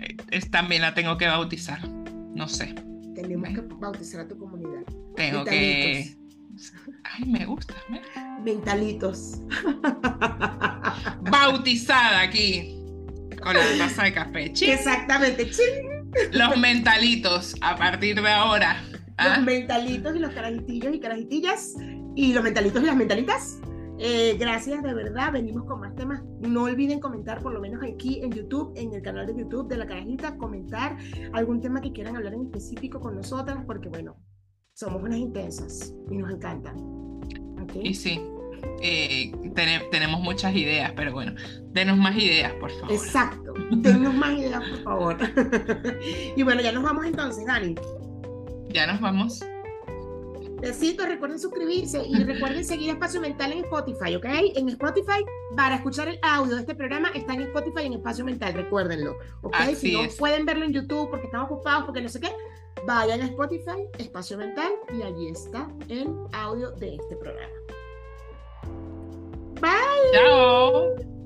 Eh, es, también la tengo que bautizar. No sé. Tenemos que bautizar a tu comunidad. Tengo que. Ay, me gusta. Mentalitos. <laughs> Bautizada aquí. Con la taza de café. Exactamente. Los mentalitos a partir de ahora. Los ¿ah? mentalitos y los carajitillos y carajitillas y los mentalitos y las mentalitas. Eh, gracias, de verdad. Venimos con más temas. No olviden comentar, por lo menos aquí en YouTube, en el canal de YouTube de La Carajita, comentar algún tema que quieran hablar en específico con nosotras, porque bueno, somos unas intensas y nos encantan. Y sí, eh, tenemos muchas ideas, pero bueno, denos más ideas, por favor. Exacto, <laughs> denos más ideas, por favor. <laughs> y bueno, ya nos vamos entonces, Dani. Ya nos vamos. Besitos, recuerden suscribirse y recuerden seguir Espacio Mental en Spotify, ¿ok? En Spotify, para escuchar el audio de este programa, está en Spotify en Espacio Mental, recuérdenlo, ¿ok? Si no pueden verlo en YouTube porque están ocupados, porque no sé qué, vayan a Spotify, Espacio Mental, y allí está el audio de este programa. Bye. Chao.